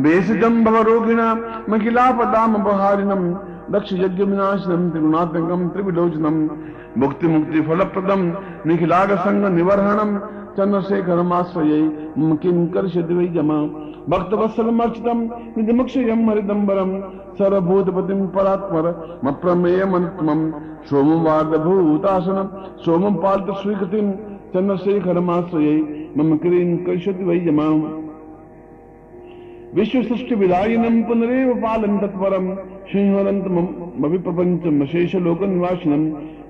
वेशितम भवरोगिणा महिलापदामपहारिणम दक्ष यज्ञ विनाशनम त्रिगुणात्मकम त्रिविलोचनम मुक्ति मुक्ति फलप्रदम निखिलाग संग निवर्हणम चंद्रशेखरमाश्रय किं कर्षति वै जमा भक्तवत्सलमर्चितम निजमुक्षयम हरिदम्बरम सर्वभूतपतिम परात्पर मप्रमेयमनुत्तमम सोमवार्धभूतासनम सोमम पाल्त स्वीकृतिम चंद्रशेखरमाश्रय मम क्रीं कर्षति वै जमा विश्व सृष्टि विदायिनम पुनरेव पालन तत्परम सिंहवंत मविप्रपंच मशेष लोक निवासिनम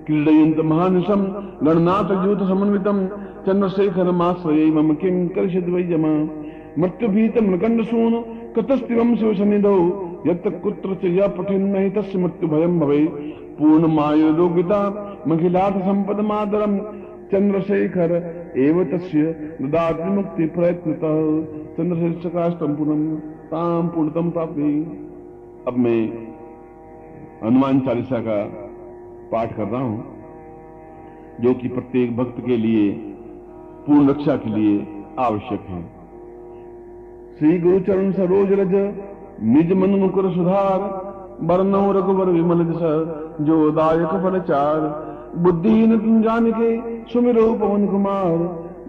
क्रीडयंत महानिशम गणनाथ यूथ समन्वितम चंद्रशेखर माश्रय मम किं कर्षद वै जमा मृत्यु भीत मृकंड सून कतस्तिवम शिव सन्निधौ यत कुत्र च य पठिन नहीं तस्य मृत्यु भयम भवे पूर्ण माय रोगिता महिलाथ संपद मातरम चंद्रशेखर मुक्ति प्रयत्नतः चंद्रशेखर काष्टम पूर्णम ताम पूर्णतम प्राप्ति। अब मैं हनुमान चालीसा का पाठ कर रहा हूँ, जो कि प्रत्येक भक्त के लिए, पूर्ण रक्षा के लिए आवश्यक है। श्री गुरु चरण सरोज रज, निज मन मुकुर सुधार बरनौ रघुवर विमल जो दायक फल चार। बुद्धिहीन तुम जान के सुमिरो पवन कुमार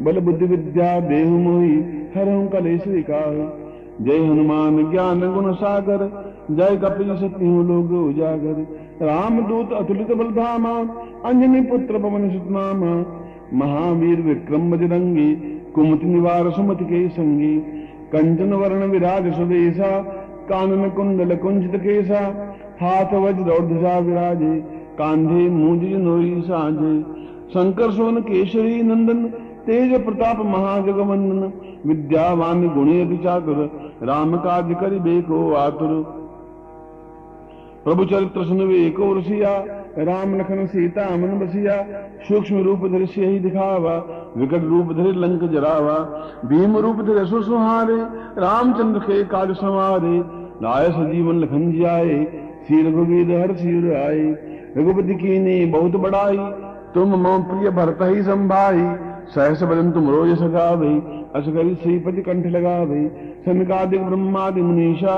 बल बुद्धि विद्या देह मोहि हर कलेश जय हनुमान ज्ञान गुण सागर, जय कपिल सत्य लोग उजागर। राम दूत अतुलित बलधामा अंजनी पुत्र पवन सुतनामा। महावीर विक्रम बजरंगी कुमति निवार सुमति के संगी कंचन वर्ण विराज सुदेशा, कानन कुंडल कुंजित केसा। हाथ वज्र और विराजे कांधे मूंज साझे शंकर सोन केशरी नंदन, तेज प्रताप महाजगवंदन। विद्यावान गुणी चातुर राम काज करि बेको आतुर। प्रभु चरित्र सुन रसिया, राम लखन सीता मन बसिया। सूक्ष्म रूप धर ही दिखावा, विकट रूप धर लंक जरावा। भीम रूप धर सुहारे, रामचंद्र के काज संवारे। लाय सजीवन लखन जियाए श्री रघुवीर हर सिर आए रघुपति की ने बहुत बड़ाई तुम मम प्रिय भरत ही संभाई। सहस बदन तुम रोज सगावे। असगरी श्रीपति कंठ लगावे। सनकादिक ब्रह्मादि मुनीषा,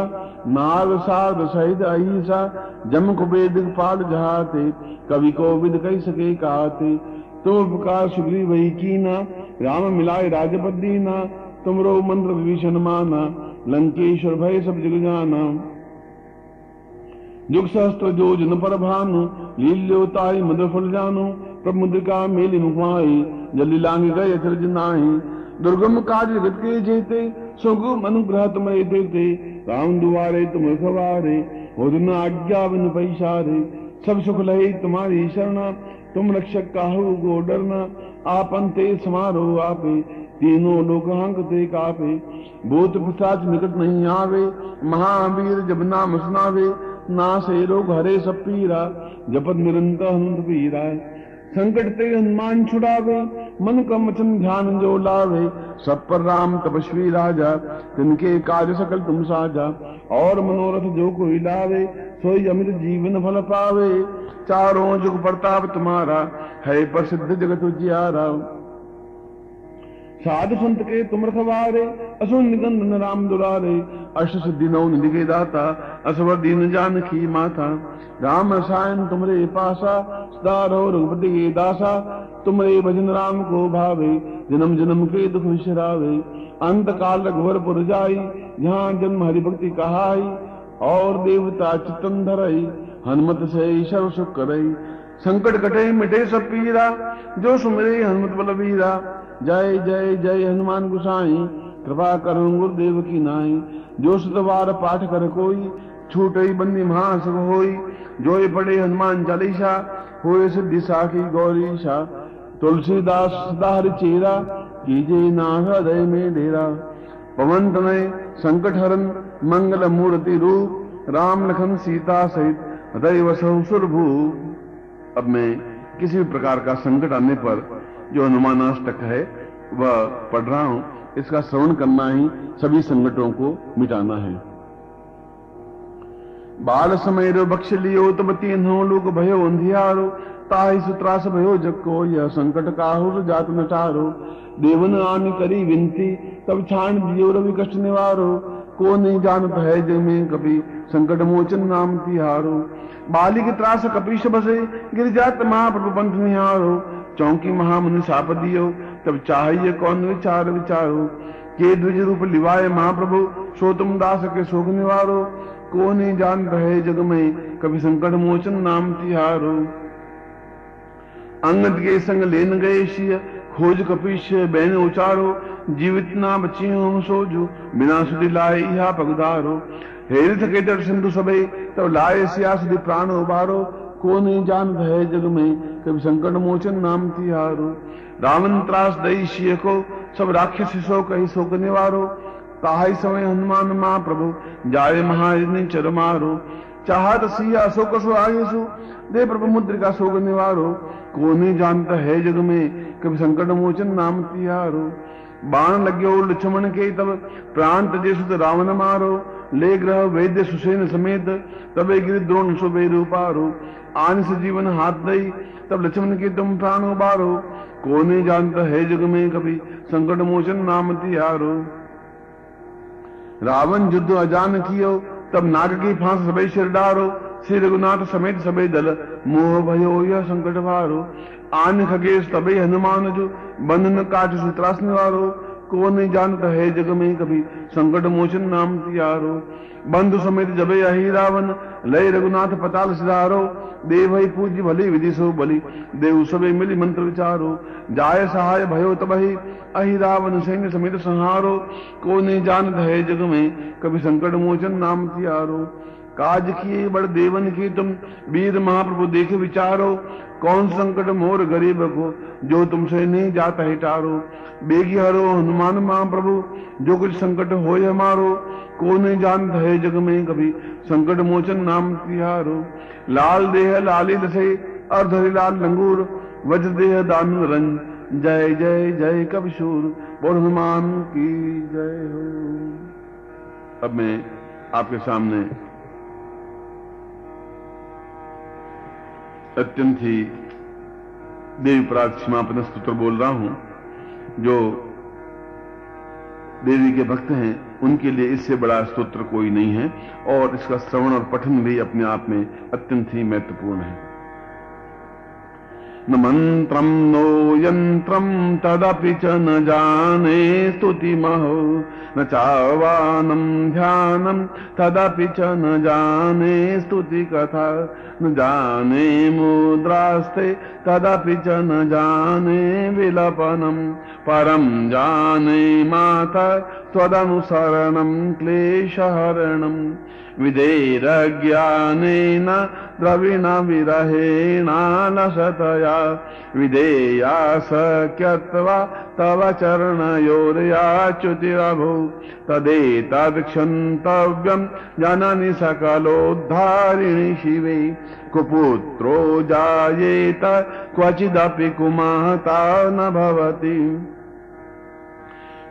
नाग साध सहित अहिसा, जम कुबेद पाल जहाते। कवि को विद कही सके कहते तो उपकार सुग्री वही कीना। राम मिलाए राजपद दीना। तुम रो मंत्र विभीषण माना। लंकेश्वर भय सब जग जाना। युग सहस्त्र जो जन पर भानु लील्योताई मद फल जानो प्रमुद्रिका मेली मुखमाई जल्दी लांग गए अचरज नाही दुर्गम काज जगत के जेते, सुगम अनुग्रह तुम देते। राम दुआरे तुम खवारे हो न आज्ञा बिन पैसारे। सब सुख लहे तुम्हारी शरणा, तुम रक्षक काहू गो डरना। आपन ते समारोह आपे, तीनों लोग हंकते कापे। भूत पिशाच निकट नहीं आवे, महावीर जब नाम सुनावे। ना से रोग हरे सब पीरा, जपत निरंतर हनुमत पीरा संकट ते हनुमान छुड़ावे, मन का मचन ध्यान जो लावे, सब पर राम तपस्वी राजा, तिनके कार्य सकल तुम साजा और मनोरथ जो कोई लावे, सोई अमित जीवन फल पावे। चारों जुग प्रताप तुम्हारा, है प्रसिद्ध जगत उजियारा। साधु संत के तुम रखवारे असुर निगंधन राम दुरारे अष्ट सिद्धि नौ निधि दाता असवर दीन जान की माता। राम रसायन तुमरे पासा सदा रहो रघुपति के दासा। तुमरे भजन राम को भावे, जन्म जन्म के दुख विशरावे अंत काल रघुवर जाई, जहाँ जन्म हरि भक्ति कहाई। और देवता चितन धरई, हनुमत से ईश्वर सुख करई। संकट कटे मिटे सब पीरा जो सुमरे हनुमत बलवीरा जय जय जय हनुमान गुसाई, कृपा करो गुरुदेव की नाई। जो सतवार पाठ कर कोई, छूट बंदी महासुख होई। जो पढ़े हनुमान चालीसा, होए सिद्धि साखी गौरीशा तुलसीदास सदा चेरा, कीजे ना हृदय में डेरा। पवन तनय संकट हरन, मंगल मूर्ति रूप। राम लखन सीता सहित हृदय वसु अब मैं किसी भी प्रकार का संकट आने पर जो हनुमानाष्टक है, वह पढ़ रहा हूँ। इसका श्रवण करना ही सभी संकटों को मिटाना है। बाल समय रो बक्ष लियो, तब तीनों लोग भयो अंधियारो। ताहि सुत्रास भयो जको यह संकट काहुर जात नटारो देवन आन करी विनती, तब छाण दियो रवि कष्ट निवारो। को नहीं जानत है में कभी संकट मोचन नाम तिहारो। बालिक त्रास कपीश बसे, गिर जात महाप्रभु पंथ निहारो। चौंकी महामुनि साप दियो तब चाहिए कौन विचार विचारो? के द्विज रूप लिवाए महाप्रभु सो तुम दास के शोक निवारो? को नहीं जान रहे जग में, कभी संकट मोचन नाम तिहारो? अंगद के संग लेन गए शिय, खोज कपीश बैन उचारो? जीवित ना बची हम सोजो, बिना सुधि लाए यहा पगदारो। हेर थके दर सिंधु सबे तब लाए सिया प्राण उबारो। को नहीं जान है जग में? कभी संकट मोचन नाम तिहारो रावण त्रास दई को, सब राक्षस कही शोक निवारो ताही समय हनुमान माँ प्रभु जाए महाजनी चर मारो। चाहत सिया शोक सो आगे सु, दे प्रभु मुद्रिका शोक निवारो को नहीं जानता है जग में, कभी संकट मोचन नाम तिहारो बाण लग्यो लक्ष्मण के तब, प्रांत जैसुत रावण मारो। ले ग्रह वैद्य सुसेन समेत, तबे गिर द्रोण सुबे रूपारो। आन से जीवन हाथ दई, तब लक्ष्मण के तुम प्राण उबारो। को नहीं जानता है जग में कभी संकट मोचन नाम तिहारो। रावण युद्ध अजान कियो, तब नाग की फांस सबे सिर डारो। श्री रघुनाथ समेत सबे दल, मोह भयो यह संकट भारो। आन खगेश तबे हनुमान जो बंधन काट सुत्रास निवारो को नहीं जानता है जग में कभी? संकट मोचन नाम तियारो। बंधु समेत जबे अहि रावण। लय रघुनाथ पताल सिधारो। देव ही पूज्य भली, विधि सो बलि। देव सबे मिली मंत्र विचारो। जाय सहाय भयो तबहि। अहि रावण सैन्य समेत संहारो। को नहीं जानत है जग में कभी? संकट मोचन नाम तियारो। काज किए बड़ देवन की तुम। वीर महाप्रभु देखे विचारो। कौन संकट मोर गरीब को? जो तुमसे नहीं जाता है टारो बेगी हरो, हनुमान महाप्रभु, जो कुछ संकट हो हमारो को नहीं जानता है जग में कभी। संकट मोचन नाम तिहारो। लाल देह लालिल से अर्धरि लाल, लंगूर वज्र देह, दान रंग। जय जय जय कविशूर बोल हनुमान की जय हो। अब मैं आपके सामने अत्यंत ही देवी प्राग क्षमापन स्त्रोत्र बोल रहा हूँ। जो देवी के भक्त हैं, उनके लिए इससे बड़ा स्त्रोत्र कोई नहीं है और इसका श्रवण और पठन भी अपने आप में अत्यंत ही महत्वपूर्ण है। न मंत्रम नो यंत्रम तदपि च न जाने स्तुतिमहो। न चावानम ध्यानम तदपि च न जाने स्तुति कथा न जाने मुद्रास्ते तदपि च न जाने विलपनम परम जाने माता त्वदनुसरणम क्लेशहरणम विधेरज्ञानेन द्रविणविरहेणालसतया विधेया सख्यत्वा तव चरणयोर्याच्युतिरभू तदेतत्क्षन्तव्यम् जननि सकलोद्धारिणि शिवे कुपुत्रो जायेत क्वचिदपि कुमाता न भवति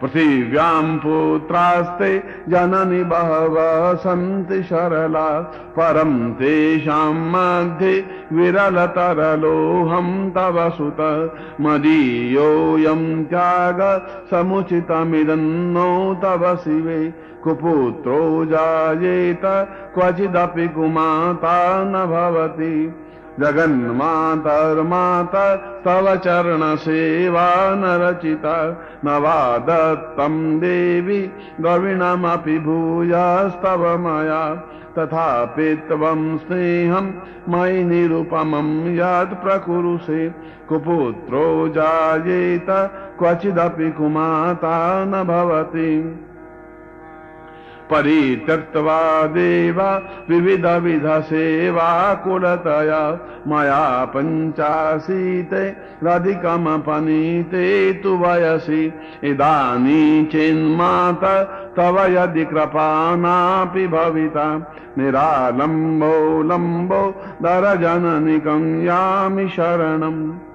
पृथिव्याम् पुत्रास्ते जननि बहवः सन्ति सरला परम् तेषाम् मध्ये विरलतरलोऽहम् तव सुत। मदीयोऽयम् त्याग समुचितमिदन्नो तव शिवे। कुपुत्रो जायेत, क्वचिदपि कुमाता न भवति। जगन्मातर्माता तव चरणसेवा न रचिता न वा दत्तम् देवि, द्रविणमपि भूयास्तव मया। तथापि त्वम् स्नेहम् मयि निरुपमम् यत् प्रकुरुषे। कुपुत्रो जायेत, क्वचिदपि कुमाता न भवति। परित्यक्त्वा देव विविधविधसेवा कुलतया, मया पञ्चाशीते, रधिकमपनीते तु वयसि। इदानी चेन्मात, तव यदि कृपानापि भविता। निरालम्बो लम्बो, दरजननिकं यामि शरणम्।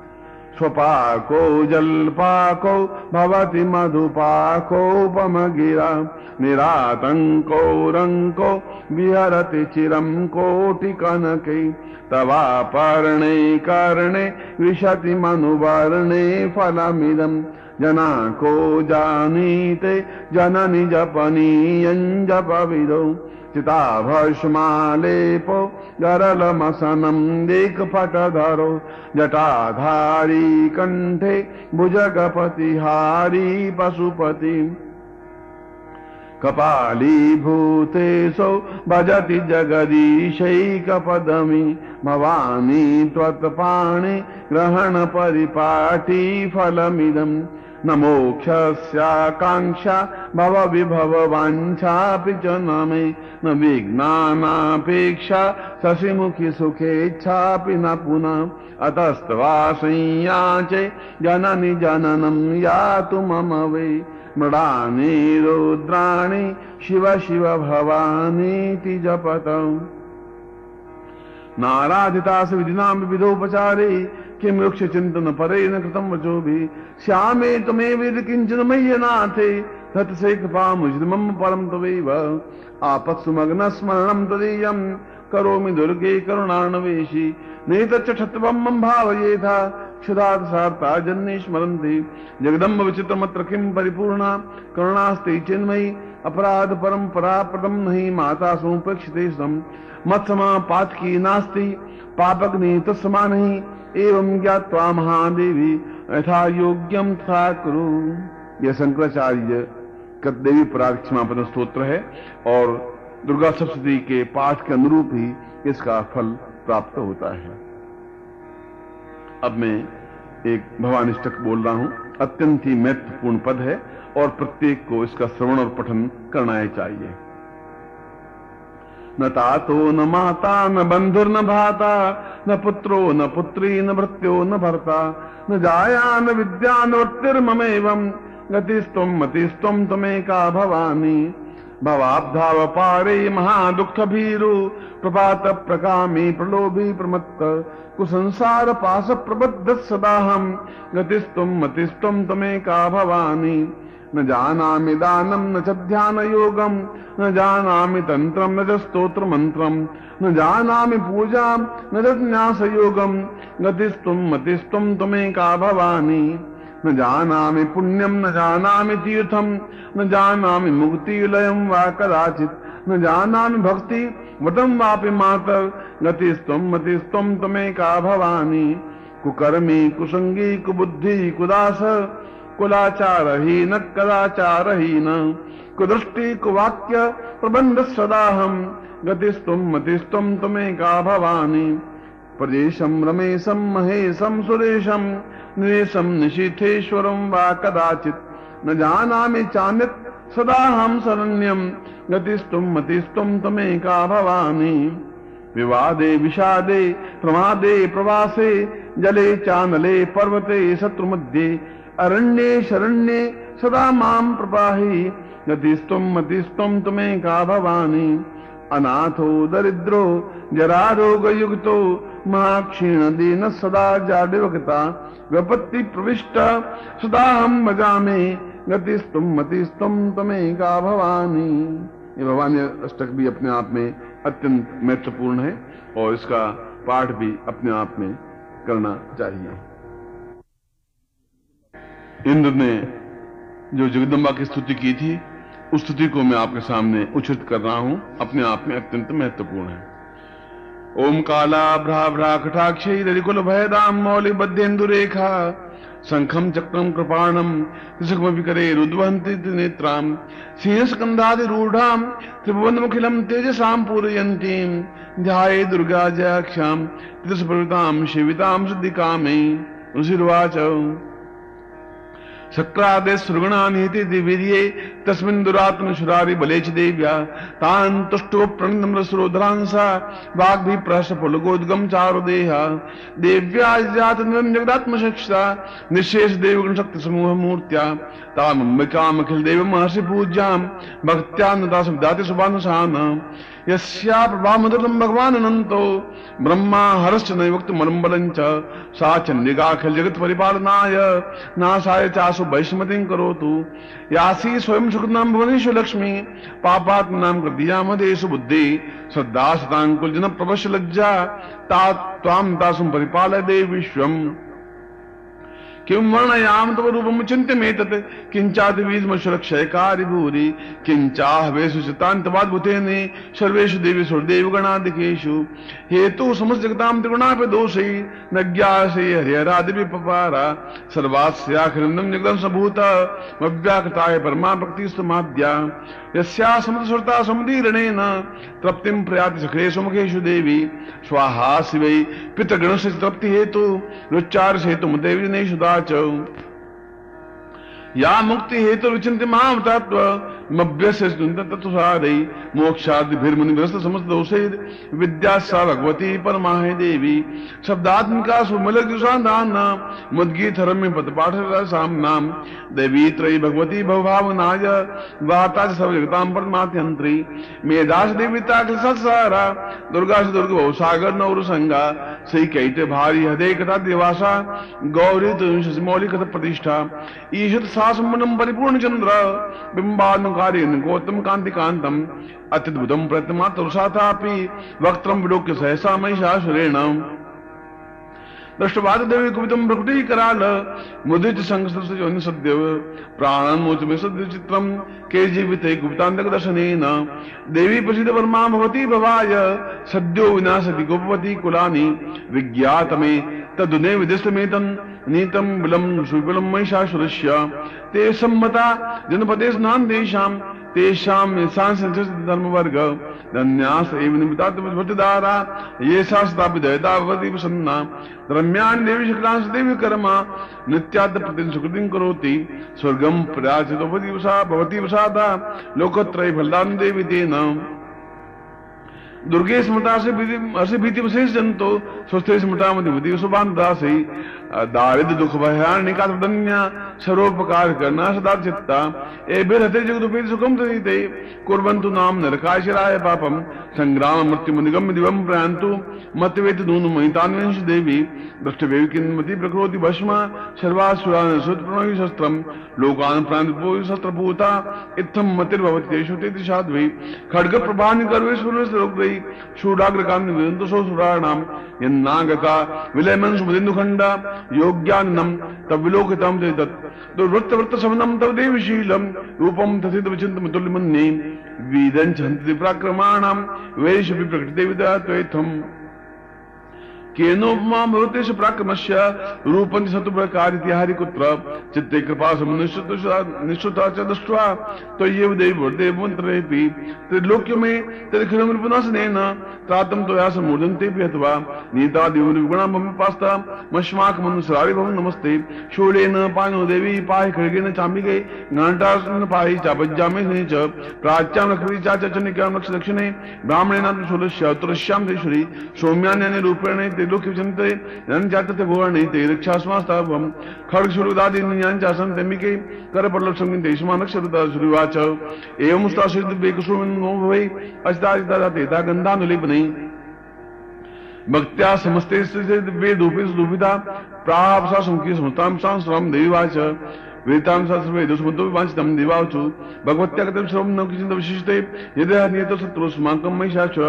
स्वपाको, जल्पाको, भवति मधुपाकोपमगिरा निरातङ्को रङ्को विहरति चिरम् कोटिकनकै तवापर्णे कर्णे, विशति मनुवर्णे फलमिदम् जना को जानीते, जननि जपनीयम् जपविदौ। चिताभस्मालेपो गरलमसनम् दिक्पटधरो जटाधारी कण्ठे भुजगपतिहारी पशुपति कपालीभूतेशौ भजति जगदीशैकपदमि। भवानी त्वत्पाणि ग्रहणपरिपाटी फलमिदम् न मोक्षस्याकाङ्क्षा भव विभववाञ्छापि च न मे न विघ्नानापेक्षा शशिमुखि सुखेच्छापि न पुनः। अतस्त्वा संयाचे जननि जननम् यातु मम वै। मृडानि रुद्राणि शिव शिव भवानीति जपतम् नाराधितास विधिनाम विविधोपचारे किम वृक्ष चिंतन परे न कृतम वचो भी। श्यामे तुम्हें वेद किंचन मह्य नाथे तत् से कृपा मुजमम परम तवेव आपत्सुमग्न स्मरणम तदीयम करोमि दुर्गे करुणाणवेशी नेतच्छत्वम भावये था क्षुधात् सार्ता जन्य स्मरन्ति। जगदम्ब विचित्रमत्र किम परिपूर्णा, करुणास्ते चिन्मयी। अपराध परंपरा प्रदम नहीं, माता सोपेक्षिते सम। मत्समा पातकी नास्ति, पापग्नि तत्समा नहीं। एवं ज्ञावा महादेवी यथा योग्यम था कुरु। यह शंकराचार्य देवी पराग क्षमापन स्त्रोत्र है, और दुर्गा सप्तती के पाठ के अनुरूप ही इसका फल प्राप्त होता है। अब मैं एक भवानिष्ठक बोल रहा हूँ। अत्यंत ही महत्वपूर्ण पद है। और प्रत्येक को इसका श्रवण और पठन करना ही चाहिए। न तातो न माता, न बंधुर न भाता न पुत्रो न पुत्री, न भृत्यो न भर्ता, न जाया न विद्या न वृत्तिर्ममेवम् गतिस्तुम मतिस्तुम का भवानी। भवाब्धाव पारे महादुख भीरु प्रभात प्रकामी प्रलोभी प्रमत्त, कुसंसार पास प्रबद्ध सदा हम गतिस्तुम मतिस्तुम का भवानी। न जानामि दानम न च ध्यान योगम न जानामि तंत्रम न च स्तोत्र मंत्रम न जानामि पूजा न च न्यास योगम गतिस्तुम मतिस्तुम तुम्हें का भवानी। न जानामि पुण्यम, न जानामि तीर्थम, न जानामि मुक्तिलयम वा कदाचित, न जानामि भक्ति वतम वापि मातर गतिस्त्वम मतिस्त्वम तमेका भवानी। कुकर्मी कुसंगी कुबुद्धि कुदास कुलाचारहीन कदाचारहीन कुदृष्टि, कुवाक्य, प्रबंध सदाहम गतिस्तुम मतिस्तुम तमेका भवानी। प्रदेशम रमेशम महेशम सुरेशम निरेशम निशीथेश्वरम वा कदाचित। न जाना चानित सदा हम शरण्यम गतिस्तुम मतिस्तुम तमेका भवानी। विवादे, विषादे, प्रमादे, प्रवासे, जले, चानले, पर्वते, शत्रुमध्ये। अरण्ये शरण्ये सदा माम प्रपाहि। गतिस्तुम मतिस्तुम तुम्हें का भवानी। अनाथो दरिद्रो जरा रोग युक्तो महाक्षीण दीन सदा जाडिवकता विपत्ति प्रविष्ट, सदा हम मज़ा में गतिस्तुम मतिस्तुम तुम्हें का भवानी ये भवानी अष्टक भी अपने आप में अत्यंत महत्वपूर्ण है और इसका पाठ भी अपने आप में करना चाहिए। इंद्र ने जो जगदम्बा की स्तुति की थी, उस स्तुति को मैं आपके सामने उचित कर रहा हूँ। अपने आप में अत्यंत महत्वपूर्ण है। ओम काला भ्रा भ्रा कटाक्ष कुल भयदाम मौलिक बद्धेन्दु रेखा, शंखम चक्रम कृपाणम करे रुद्वंती नेत्राम सिंहस्कंधादि रूढ़ाम त्रिभुवन मुखिलम तेजसाम पूरयंती ध्याये दुर्गा जयाक्षाम त्रिस्प्रताम शिविताम सिद्धिकामे ऋषिर्वाच। शक्रादे सृगणानीति दिवीर्ये, तस्मिन् दुरात्म शुरारि बलेच देव्या। तान् तुष्टो प्रणम्रसुरोधरांसा वाग्भि प्रहस पुलगोद्गम चारुदेह। देव्या जात जगदात्मशिक्षा निशेष देवगण शक्ति समूह मूर्त्या। तामम्बिकामखिल देव महर्षि पूज्यां भक्त्या नता सुविदाति सुबानुसान प्रभामदृतम भगवान अनंतो ब्रह्मा हरश्च नैवक्त मरम्बलं च जगत परिपालनाय नाशाय चासु वैष्मतिं करोतु। यासी स्वयं सुकृतां भुवनेषु लक्ष्मी, पापात्मनां कृतियामदेषु बुद्धि, श्रद्धा सताङ्कुल जन प्रवश लज्जा, ता त्वां तासुं परिपालय देव विश्वम्। किं वर्णयाम तव रूपम चिंत्य में तत् किंचादिवीजम सुरक्षयकारी भूरि किंचाहवेशु चितांतवाद्भुतेने सर्वेषु देवी सुरदेव गणादिकेषु हेतु समस्त जगताम त्रिगुणापि दोषै न ज्ञासे हरिहरादिपि पपारा सर्वास्याखिरन्दम जगदं सबूत, मव्याकृताय परमा भक्तिस्तु माद्या यस्या समतसुरता समुदीरणेन तृप्तिं प्रयाति सखरेषु मुखेषु देवी। स्वाहा शिवै, पितृगणस्य तृप्ति हेतु रुच्चार हेतु देवी जनेषु च या मुक्ति हेतु विचिंत माम तत्व तत्वसादई मोक्षादिभिर्मुनिभ्यस्त समस्त विद्या भगवती देवी। शब्दात्मिका नाम देवी भगवती भवभावनाय वार्ता सब परमात्यंत्री मेधास देवीता दुर्गा से दुर्ग सागर नौर संगा श्री कैटे भारी हृदय कथा दिवासा गौरी मौलिक प्रतिष्ठा ईशत सासमनम परिपूर्ण चंद्र बिंबानुकारी गौतम कांति कांतम अत्युद्भुतम प्रतिमा तुषाथापि वक्त विलोक्य सहसा महिषासुरेण दृष्टवाद देवी कुपितम प्रकृति कराल मुदित संघ सद्य प्राणन मोचमे सद्य चित्रम के जीवित गुप्तांतक दर्शनेन देवी प्रसिद्ध वर्मा भवती भवाय। सद्यो विनाशति गोपवती कुलानि। विज्ञातमे तदुने विदिष्ट विदिष्टमेतन। नीतम विलम सुविलम महिषासुरस्य। ते सम्मता जनपदे स्नान देशाम तेषाम धर्म वर्ग धन्यास एव निमितात्मदारा ये शास्त्राभिदयतावती प्रसन्ना। रम्यान देवी शुक्लांश देवी कर्मा नित्याद प्रति सुकृति करोति। स्वर्गम प्रयाचितो भवती वसादा। लोकत्रय फलदान देवी तेन। दुर्गे स्मृता से असे भीति विशेष जंतो स्वस्थ स्मृता विधि सुबान दासी दारिद्र दुख भयानिका दन्या सर्वोपकार करना सदा चित्ता। ए बिरहते जगदुपे सुखम तदीते कुर्वन्तु नाम नरकाशिराय पापम। संग्राम मृत्यु निगम दिवम प्रयांतु मतवेत नून महितान्वेश देवी। दृष्टवेव किन्मति प्रकृति भस्म। सर्वासुरा सुत प्रणय शस्त्रम। लोकान प्रांत शस्त्रभूता। इत्थम मतिर्भवति तेषु ते साध्वी। खड्ग प्रभानि कर्वे सुरस लोकई शूडाग्र कांति विदंतसो सुराणाम। यन्नागता विलयमन सुमदिन्दु खंडा योग्यान्नम तविलोकितम तो वृत्त वृत्त समनम तव देवशीलम रूपम तथित विचिंत मुतुल्यमन्ये वीदं छन्ति पराक्रमाणाम वैश्य प्रकृति विदा त्वैथम केनोपमा भवतेश प्राक्रमस्य रूपं सतुप्रकारितिहारि कुत्र, चित्ते कृपा निश्चुता च दृष्ट्वा, त्वय्येव देवदेवमन्त्रेऽपि त्रिलोक्य में त्रिखिलमृपुनाशनेन त्रातं त्वया समूर्धन्तेऽपि अथवा नीता देवनिगुणा मम पास्ता मश्माकमनुसरारि भवं नमस्ते। शूलेन पायो देवी, पाहि खड्गेन चाम्बिके, घण्टासन पाहि चापज्जामे च, प्राच्यां लक्ष्मी चाच चनिकां लक्ष दक्षिणे ब्राह्मणेन शूलस्य तुरस्यां देश्वरी सौम्यान्यानि रूपेण ते विचिन्ते रञ्जातते भुवने ते रक्षास्मास्ताभम् खड्गशुरुदादीन्याञ्चासन् तेमिके करपल्लवसङ्गीते देशमानक्षरुता श्रीवाच एवं स्ताश्रितवेकुसुमिनो भवै अस्तारिता तेता गन्धानुलेपनै भक्त्या समस्ते वेदोपे सुदुभिता प्राप्सा संकी समतां सांस्राम देवाच शास्त्र वेद सुमतो विवांचितं दिवावचु भगवत्या कथं सर्वं न किञ्चित् विशिष्टे यदि नियतो शत्रुस्माकं में शास्त्र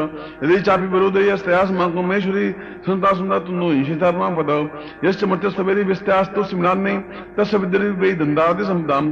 यदि चापि विरोधयस्तयास्माकं महेश्वरी सन्ता सुन्दर नो ईशितात्मा पद। यश्च मर्त्यस्तवेदि व्यस्त्यास्तु सिमरान्ने तस्य विद्यते वै दन्दावति सम्पदाम्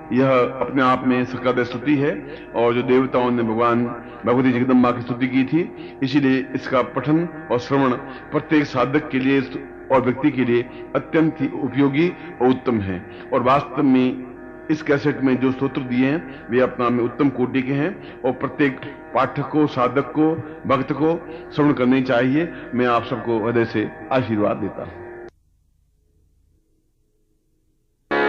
यह अपने आप में सकद स्तुति है और जो देवताओं ने भगवान भगवती जगदम्बा की स्तुति की थी, इसीलिए इसका पठन और श्रवण प्रत्येक साधक के लिए और व्यक्ति के लिए अत्यंत ही उपयोगी और उत्तम है। और वास्तव में इस कैसेट में जो स्त्रोत्र दिए हैं, वे अपना में उत्तम कोटि के हैं और प्रत्येक पाठक को साधक को भक्त को श्रवण करनी चाहिए। मैं आप सबको हृदय से आशीर्वाद देता हूँ।